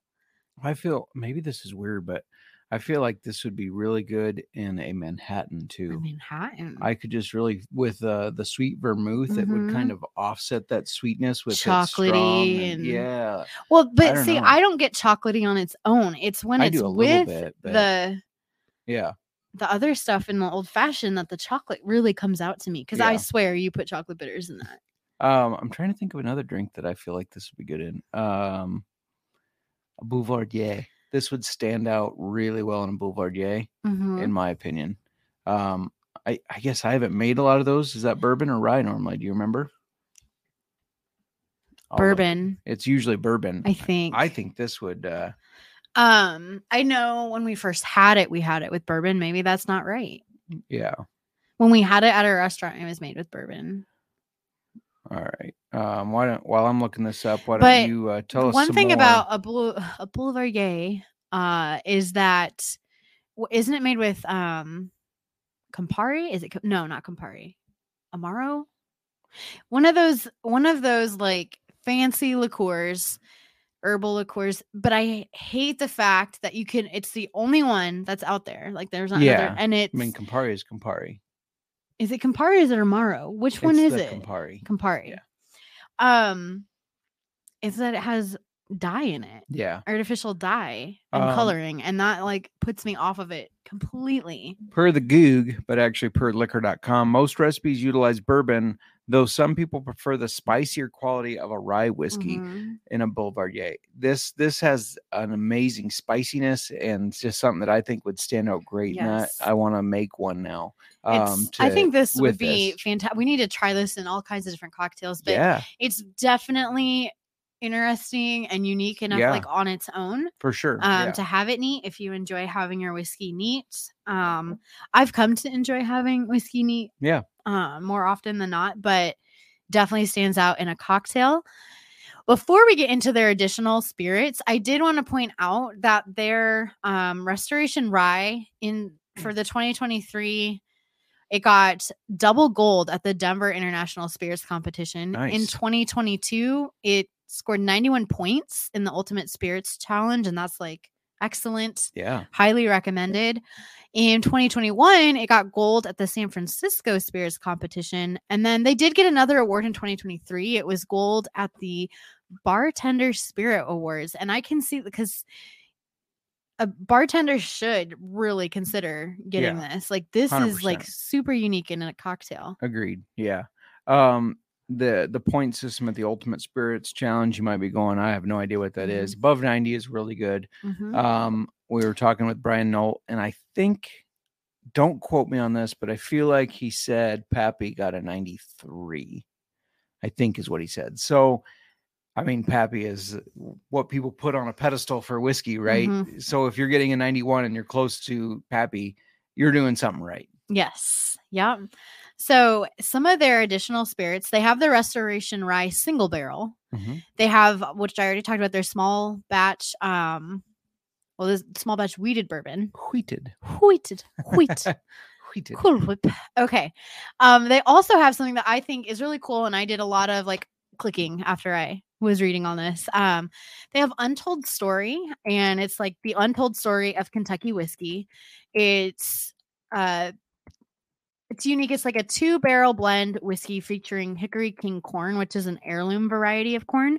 A: I feel maybe this is weird, but I feel like this would be really good in a Manhattan
F: I
A: too.
F: Manhattan.
A: I could just really with uh, the sweet vermouth, it would kind of offset that sweetness with it
F: Mm-hmm. Chocolatey
A: and-
F: and-
A: yeah.
F: well, but
A: don't
F: see,
A: know.
F: I don't get chocolatey on its own. It's when
A: I
F: it's
A: a
F: with
A: bit,
F: the
A: Yeah.
F: the other stuff in the old fashioned that the chocolate really comes out to me. Because I swear you put chocolate bitters in that.
A: Um, I'm trying to think of another drink that I feel like this would be good in. Um, a Boulevardier. This would stand out really well in a Boulevardier,
F: Mhm.
A: in my opinion. Um, I, I guess I haven't made a lot of those. Is that bourbon or rye normally? Do you remember?
F: Bourbon,
A: It's usually bourbon.
F: I think.
A: I think this would. uh
F: Um, I know when we first had it, we had it with bourbon. Maybe that's not right.
A: Yeah.
F: When we had it at a restaurant, it was made with bourbon.
A: All right. Um. Why don't while I'm looking this up, why don't you uh, tell us
F: One thing
A: more?
F: about a blue a boulevardier uh is that isn't it made with um Campari? Is it no, not Campari. Amaro? One of those one of those like fancy liqueurs, herbal liqueurs, but I hate the fact that you can it's the only one that's out there. Like there's not
A: Yeah,
F: another and it's
A: I mean, Campari is Campari.
F: Is it Campari or is it Amaro? Which one
A: It's
F: is it?
A: Campari.
F: Campari.
A: Yeah.
F: Um, is that it has dye in it
A: Yeah.
F: artificial dye and
A: Um,
F: coloring and that like puts me off of it completely
A: Per the Goog, but actually per liquor.com, most recipes utilize bourbon, though some people prefer the spicier quality of a rye whiskey
F: Mhm.
A: in a Boulevardier. This this has an amazing spiciness and it's just something that I think would stand out great.
F: Yes.
A: And I, I want to make one now. Um,
F: It's- I think this would be fantastic. We need to try this in all kinds of different cocktails, but
A: yeah,
F: it's definitely interesting and unique enough,
A: Yeah.
F: like on its own,
A: for sure.
F: um,
A: yeah.
F: to have it neat. If you enjoy having your whiskey neat, um, I've come to enjoy having whiskey neat,
A: Yeah.
F: uh, more often than not, but definitely stands out in a cocktail. Before we get into their additional spirits, I did want to point out that their um, restoration rye in for the 2023 it got double gold at the Denver International Spirits Competition. In 2022, it scored 91 points in the Ultimate Spirits Challenge, and that's like excellent
A: yeah.
F: highly recommended. In 2021, it got gold at the San Francisco Spirits Competition. And then they did get another award in 2023. It was gold at the Bartender Spirit Awards. And I can see because a bartender should really consider getting this. Like, this is like super unique in a cocktail.
A: Agreed. Yeah. Um the the point system at the Ultimate Spirits Challenge, you might be going, I have no idea what that is. Above 90 is really good.
F: Mhm.
A: Um, we were talking with Brian Knoll, and I think don't quote me on this, but I feel like he said Pappy got a 93. I think is what he said. So I mean, Pappy is what people put on a pedestal for whiskey, right?
F: Mhm.
A: So if you're getting a 91 and you're close to Pappy, you're doing something right.
F: Yes. Yeah. So some of their additional spirits, they have the Restoration Rye single barrel.
A: Mhm.
F: They have, which I already talked about, their small batch. Um, well, this small batch weeded bourbon.
A: Wheated.
F: Wheated, wheat,
A: Wheated.
F: cool whip. Okay. Um, they also have something that I think is really cool, and I did a lot of like clicking after I was reading on this. Um, they have Untold Story, and it's like the untold story of Kentucky whiskey. It's uh it's unique. It's like a two barrel blend whiskey featuring Hickory King corn, which is an heirloom variety of corn,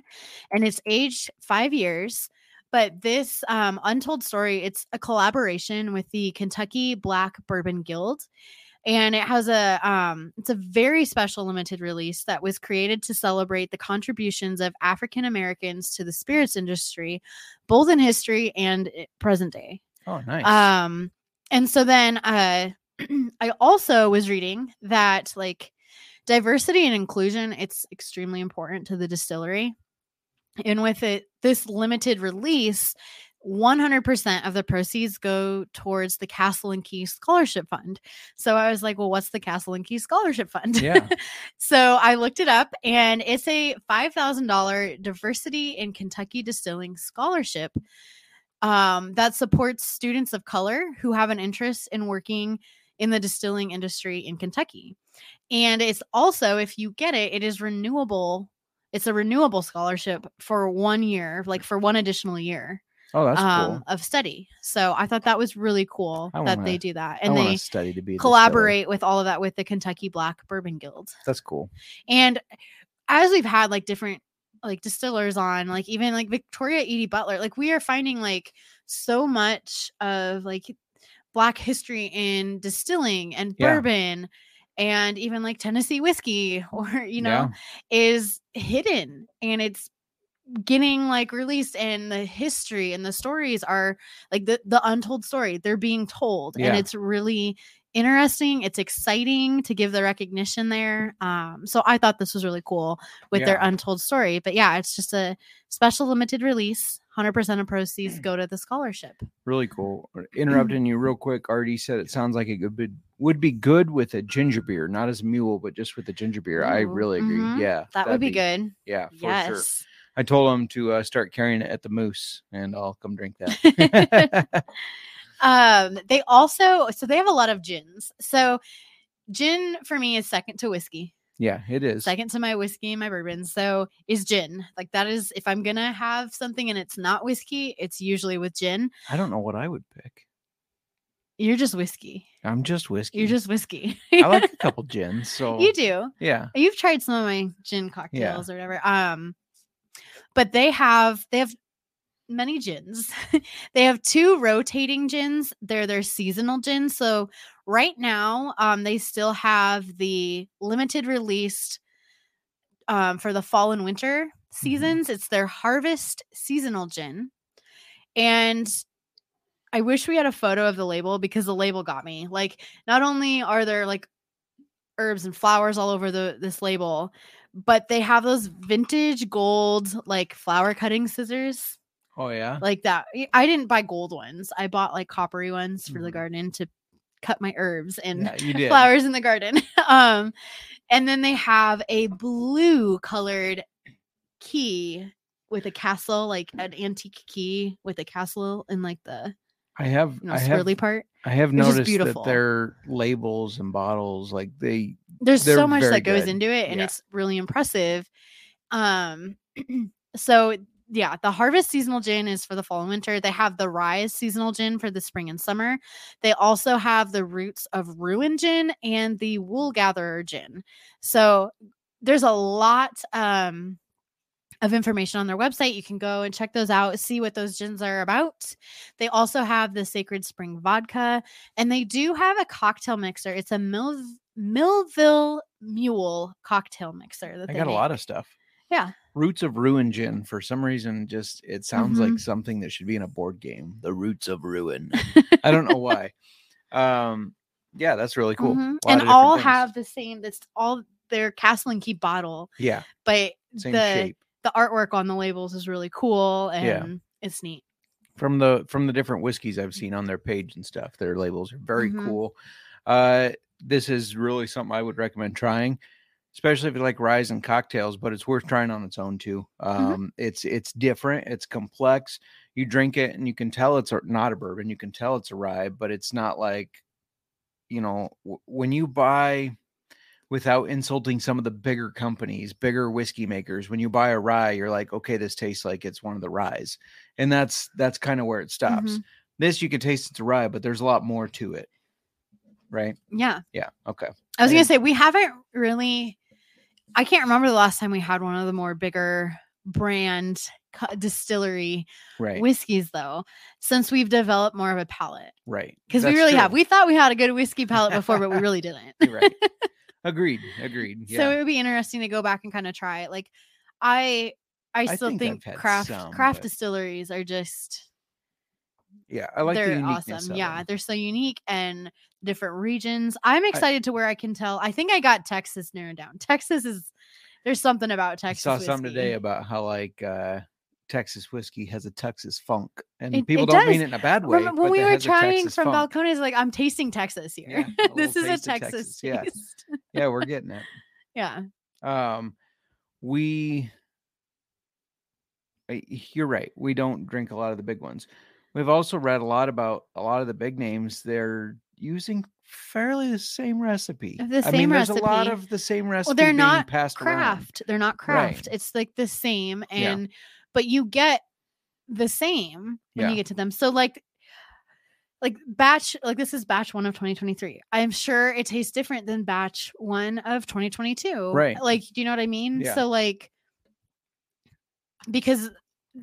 F: and it's aged five years. But this um, untold story, it's a collaboration with the Kentucky Black Bourbon Guild, and it has a um, it's a very special limited release that was created to celebrate the contributions of African Americans to the spirits industry, both in history and present day.
A: Oh, nice.
F: Um, and so then uh, I also was reading that like diversity and inclusion, it's extremely important to the distillery. And with it, this limited release, 100% of the proceeds go towards the Castle and Key Scholarship Fund. So I was like, well, what's the Castle and Key Scholarship Fund?
A: Yeah.
F: so I looked it up and it's a $5,000 diversity in Kentucky distilling scholarship um, that supports students of color who have an interest in working in the distilling industry in Kentucky. And it's also, if you get it, it is renewable. It's a renewable scholarship for one year, like for one additional year
A: oh, that's
F: um,
A: cool.
F: of study. So I thought that was really cool that
A: wanna-
F: they do that. And they
A: study to be
F: collaborate with all of that with the Kentucky Black Bourbon Guild.
A: That's cool.
F: And as we've had like different like distillers on, like even like Victoria Eady Butler, like we are finding like so much of like black history in distilling and
A: Yeah.
F: bourbon and even like Tennessee whiskey or you know
A: Yeah.
F: is hidden and it's getting like released and the history and the stories are like the the untold story they're being told
A: Yeah.
F: and it's really interesting it's exciting to give the recognition there um so i thought this was really cool with their untold story but yeah it's just a special limited release 100% of proceeds go to the scholarship
A: Really cool. Uh, Interrupting you real quick. Artie said it sounds like it could be, would be good with a ginger beer, not as a mule, but just with a ginger beer. I really agree.
F: mhm.
A: Yeah.
F: that would
A: that'd
F: be, good
A: Yeah, for
F: yes
A: sure. I told him to uh, start carrying it at the Moose, and I'll come drink that.
F: um they also so they have a lot of gins so gin for me is second to whiskey
A: yeah, it is.
F: second to my whiskey and my bourbon so is gin like that is if i'm gonna have something and it's not whiskey it's usually with gin
A: I don't know what I would pick.
F: you're just whiskey
A: I'm just whiskey.
F: you're just whiskey
A: I like a couple gins. So
F: you do
A: yeah,
F: you've tried some of my gin cocktails or whatever um but they have they have many gins. they have two rotating gins. They're their seasonal gins. So right now, um, they still have the limited released um, for the fall and winter seasons. It's their harvest seasonal gin. And I wish we had a photo of the label because the label got me. Like, not only are there like herbs and flowers all over the this label, but they have those vintage gold like flower cutting scissors
A: Oh yeah.
F: like that. I didn't buy gold ones. I bought like coppery ones for the
A: Mhm.
F: garden to cut my herbs and
A: Yeah,
F: flowers in the garden. um, and then they have a blue colored key with a castle, like an antique key with a castle in like the
A: I have
F: you know
A: I have
F: part.
A: I have noticed that their labels and bottles like they
F: There's so much that goes into it, and
A: Yeah.
F: it's really impressive. Um, so yeah, the harvest seasonal gin is for the fall and winter. They have the rise seasonal gin for the spring and summer. They also have the roots of ruin gin and the wool gatherer gin. So there's a lot um of information on their website. You can go and check those out, see what those gins are about. They also have the Sacred Spring vodka, and they do have a cocktail mixer. It's a Mil- Millville Mule cocktail mixer. That
A: I
F: they
A: got a lot of stuff.
F: Yeah.
A: Roots of Ruin gin for some reason just it sounds
F: Mhm.
A: like something that should be in a board game. The Roots of Ruin. I don't know why. Um yeah, that's really cool.
F: Mhm.
A: Of
F: And all
A: things.
F: have the same. That's all their Castle and Key bottle,
A: yeah,
F: but
A: same
F: the
A: shape.
F: the artwork on the labels is really cool and
A: Yeah.
F: it's neat.
A: from the from the different whiskeys I've seen on their page and stuff. Their labels are very
F: Mhm.
A: cool. Uh, this is really something I would recommend trying, especially if you like rise and cocktails. But it's worth trying on its own too.
F: Mm-hmm.
A: Um, It's it's different. It's complex. You drink it and you can tell it's not a bourbon. You can tell it's a rye, but it's not like, you know, w- when you buy. Without insulting some of the bigger companies, bigger whiskey makers, when you buy a rye, you're like, okay, this tastes like it's one of the ryes and that's that's kind of where it stops.
F: Mhm.
A: This you can taste it's a rye, but there's a lot more to it, right?
F: Yeah.
A: Yeah. Okay.
F: I was gonna
A: And-
F: say we haven't really. I can't remember the last time we had one of the more bigger brand distillery
A: Right.
F: whiskeys though. Since we've developed more of a palate,
A: right.
F: because we really have. We thought we had a good whiskey palate before, but we really didn't.
A: Right. Agreed. Agreed. Yeah.
F: So it would be interesting to go back and kind of try it. Like I, I
A: I
F: still
A: think
F: think, craft
A: some,
F: craft
A: but-
F: distilleries are just
A: yeah. I like
F: they're
A: uniqueness
F: awesome. Yeah, they're so unique and different regions. I'm excited to where I can tell. I think I got Texas narrowed down. Texas is there's something about Texas.
A: I saw something today about how like uh Texas whiskey has a Texas funk, and
F: It-
A: people
F: it
A: don't mean it in a bad way.
F: Remember when we were trying from
A: funk.
F: Balcones, like I'm tasting Texas here.
A: Yeah,
F: this is a Texas,
A: Texas, yeah. Yeah, we're getting it.
F: Yeah.
A: Um, we, you're right. We don't drink a lot of the big ones. We've also read a lot about a lot of the big names. They're using fairly the same recipe.
F: The
A: I mean,
F: same
A: there's a lot of the same recipe.
F: Well, they're
A: being
F: not
A: passed around.
F: craft. They're not craft. It's like the same,
A: Yeah.
F: and but you get the same when
A: Yeah.
F: you get to them. So like, like batch, like this is batch one of 2023. I'm sure it tastes different than batch one of 2022.
A: Right.
F: Like, do you know what I mean?
A: Yeah.
F: So like, because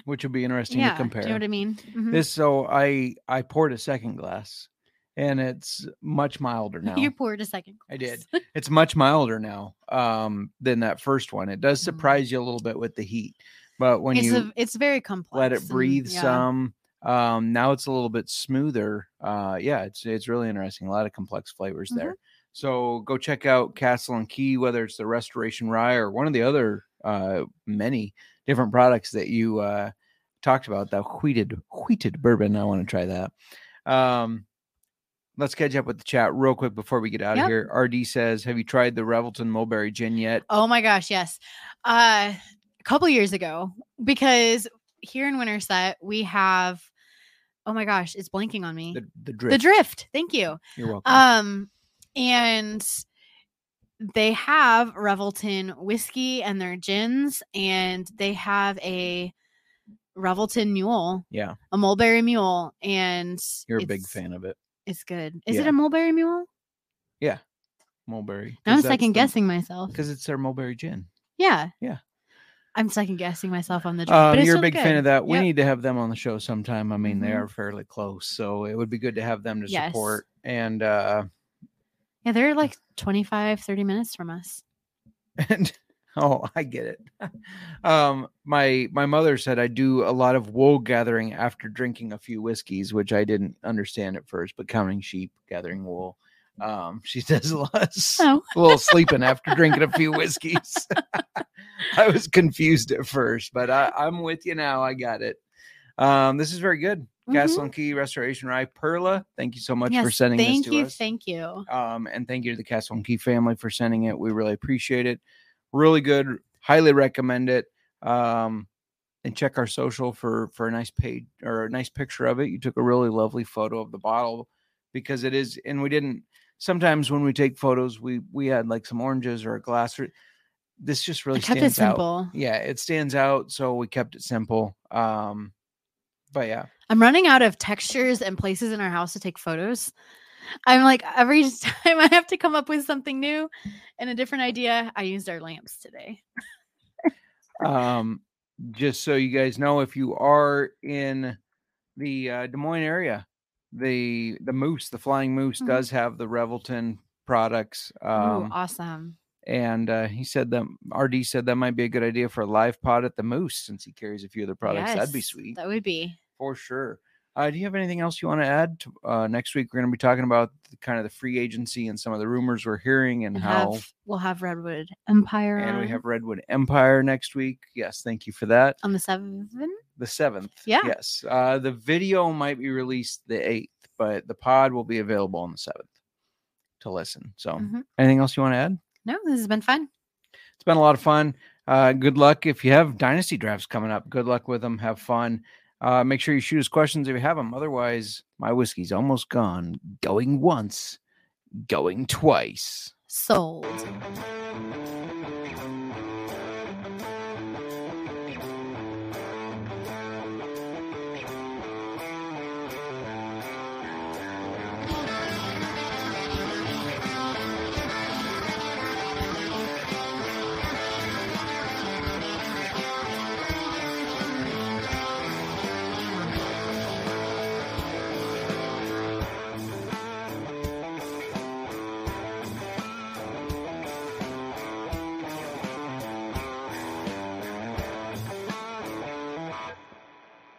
A: which would be interesting
F: yeah,
A: to compare.
F: do you know what I mean? Mhm.
A: This so I I poured a second glass, and it's much milder now.
F: You poured a second.
A: I did. It's much milder now um, than that first one. It does
F: Mhm.
A: surprise you a little bit with the heat, but when
F: it's
A: you
F: a, it's very complex.
A: let it
F: and-
A: breathe
F: yeah.
A: some, um, now it's a little bit smoother. Uh, yeah, it's it's really interesting. A lot of complex flavors
F: Mm-hmm.
A: there. So go check out Castle and Key, whether it's the Restoration Rye or one of the other uh, many different products that you uh, talked about. That wheated wheated bourbon. I want to try that. Um, let's catch up with the chat real quick before we get out
F: Yep.
A: of here. RD says, "Have you tried the Revelton Mulberry Gin yet?"
F: Oh my gosh, yes. Uh, a couple years ago, because here in Winterset we have. Oh my gosh, it's blanking on me.
A: The the
F: The
A: drift.
F: drift. Thank you.
A: You're welcome.
F: Um, and they have Revelton whiskey and their gins, and they have a Revelton mule,
A: yeah,
F: a mulberry mule, and
A: you're a big fan of it.
F: It's good. Is it a mulberry mule?
A: Yeah.
F: Mulberry. I'm second guessing myself.
A: because it's their mulberry gin.
F: Yeah.
A: Yeah.
F: I'm second guessing myself on the drink.
A: Um,
F: but it's
A: you're a big fan of that. We need to have them on the show sometime. I mean, they
F: Mhm.
A: are fairly close, so it would be good to have them to
F: Yes.
A: support. And uh
F: Yeah, they're like 25, 30 minutes from us.
A: and oh, I get it. um, my my mother said I do a lot of wool gathering after drinking a few whiskeys, which I didn't understand at first, but counting sheep, gathering wool. Um, she does a lot, of
F: Oh.
A: a little sleeping after drinking a few whiskeys. I was confused at first, but I, I'm with you now. I got it. Um, this is very good. Castle and Key Restoration Rye Perla. Thank you so much for sending
F: thank
A: this to
F: you,
A: us.
F: thank you.
A: Um, and thank you to the Castle and Key family for sending it. We really appreciate it. Really good. Highly recommend it. Um, and check our social for for a nice page or a nice picture of it. You took a really lovely photo of the bottle because it is, and we didn't. Sometimes when we take photos, we we had like some oranges or a glass. Or, this just really
F: I kept it
A: stands out.
F: simple.
A: Yeah, it stands out, so we kept it simple. Um, but yeah,
F: I'm running out of textures and places in our house to take photos. I'm like every time I have to come up with something new and a different idea. I used our lamps today.
A: um, just so you guys know, if you are in the uh, Des Moines area, the the Moose, the Flying Moose,
F: Mhm.
A: does have the Revelton products.
F: Ooh,
A: Um,
F: awesome.
A: and uh, he said that RD said that might be a good idea for a live pod at the Moose since he carries a few other products. That'd be sweet
F: That would be.
A: For sure. Uh, do you have anything else you want to add? To, uh, next week we're going to be talking about the, kind of the free agency and some of the rumors we're hearing and,
F: And
A: how.
F: have we'll have Redwood Empire
A: and we have Redwood Empire next week. Yes, thank you for that.
F: on the seventh.
A: The seventh.
F: Yeah.
A: Yes. Uh, the video might be released the eighth, but the pod will be available on the seventh to listen. So,
F: Mhm.
A: anything else you want to add?
F: No, this has been fun.
A: It's been a lot of fun. Uh, good luck if you have dynasty drafts coming up. Good luck with them. Have fun. Uh, make sure you shoot us questions if you have them. Otherwise, my whiskey's almost gone. Going once, going twice.
F: Sold.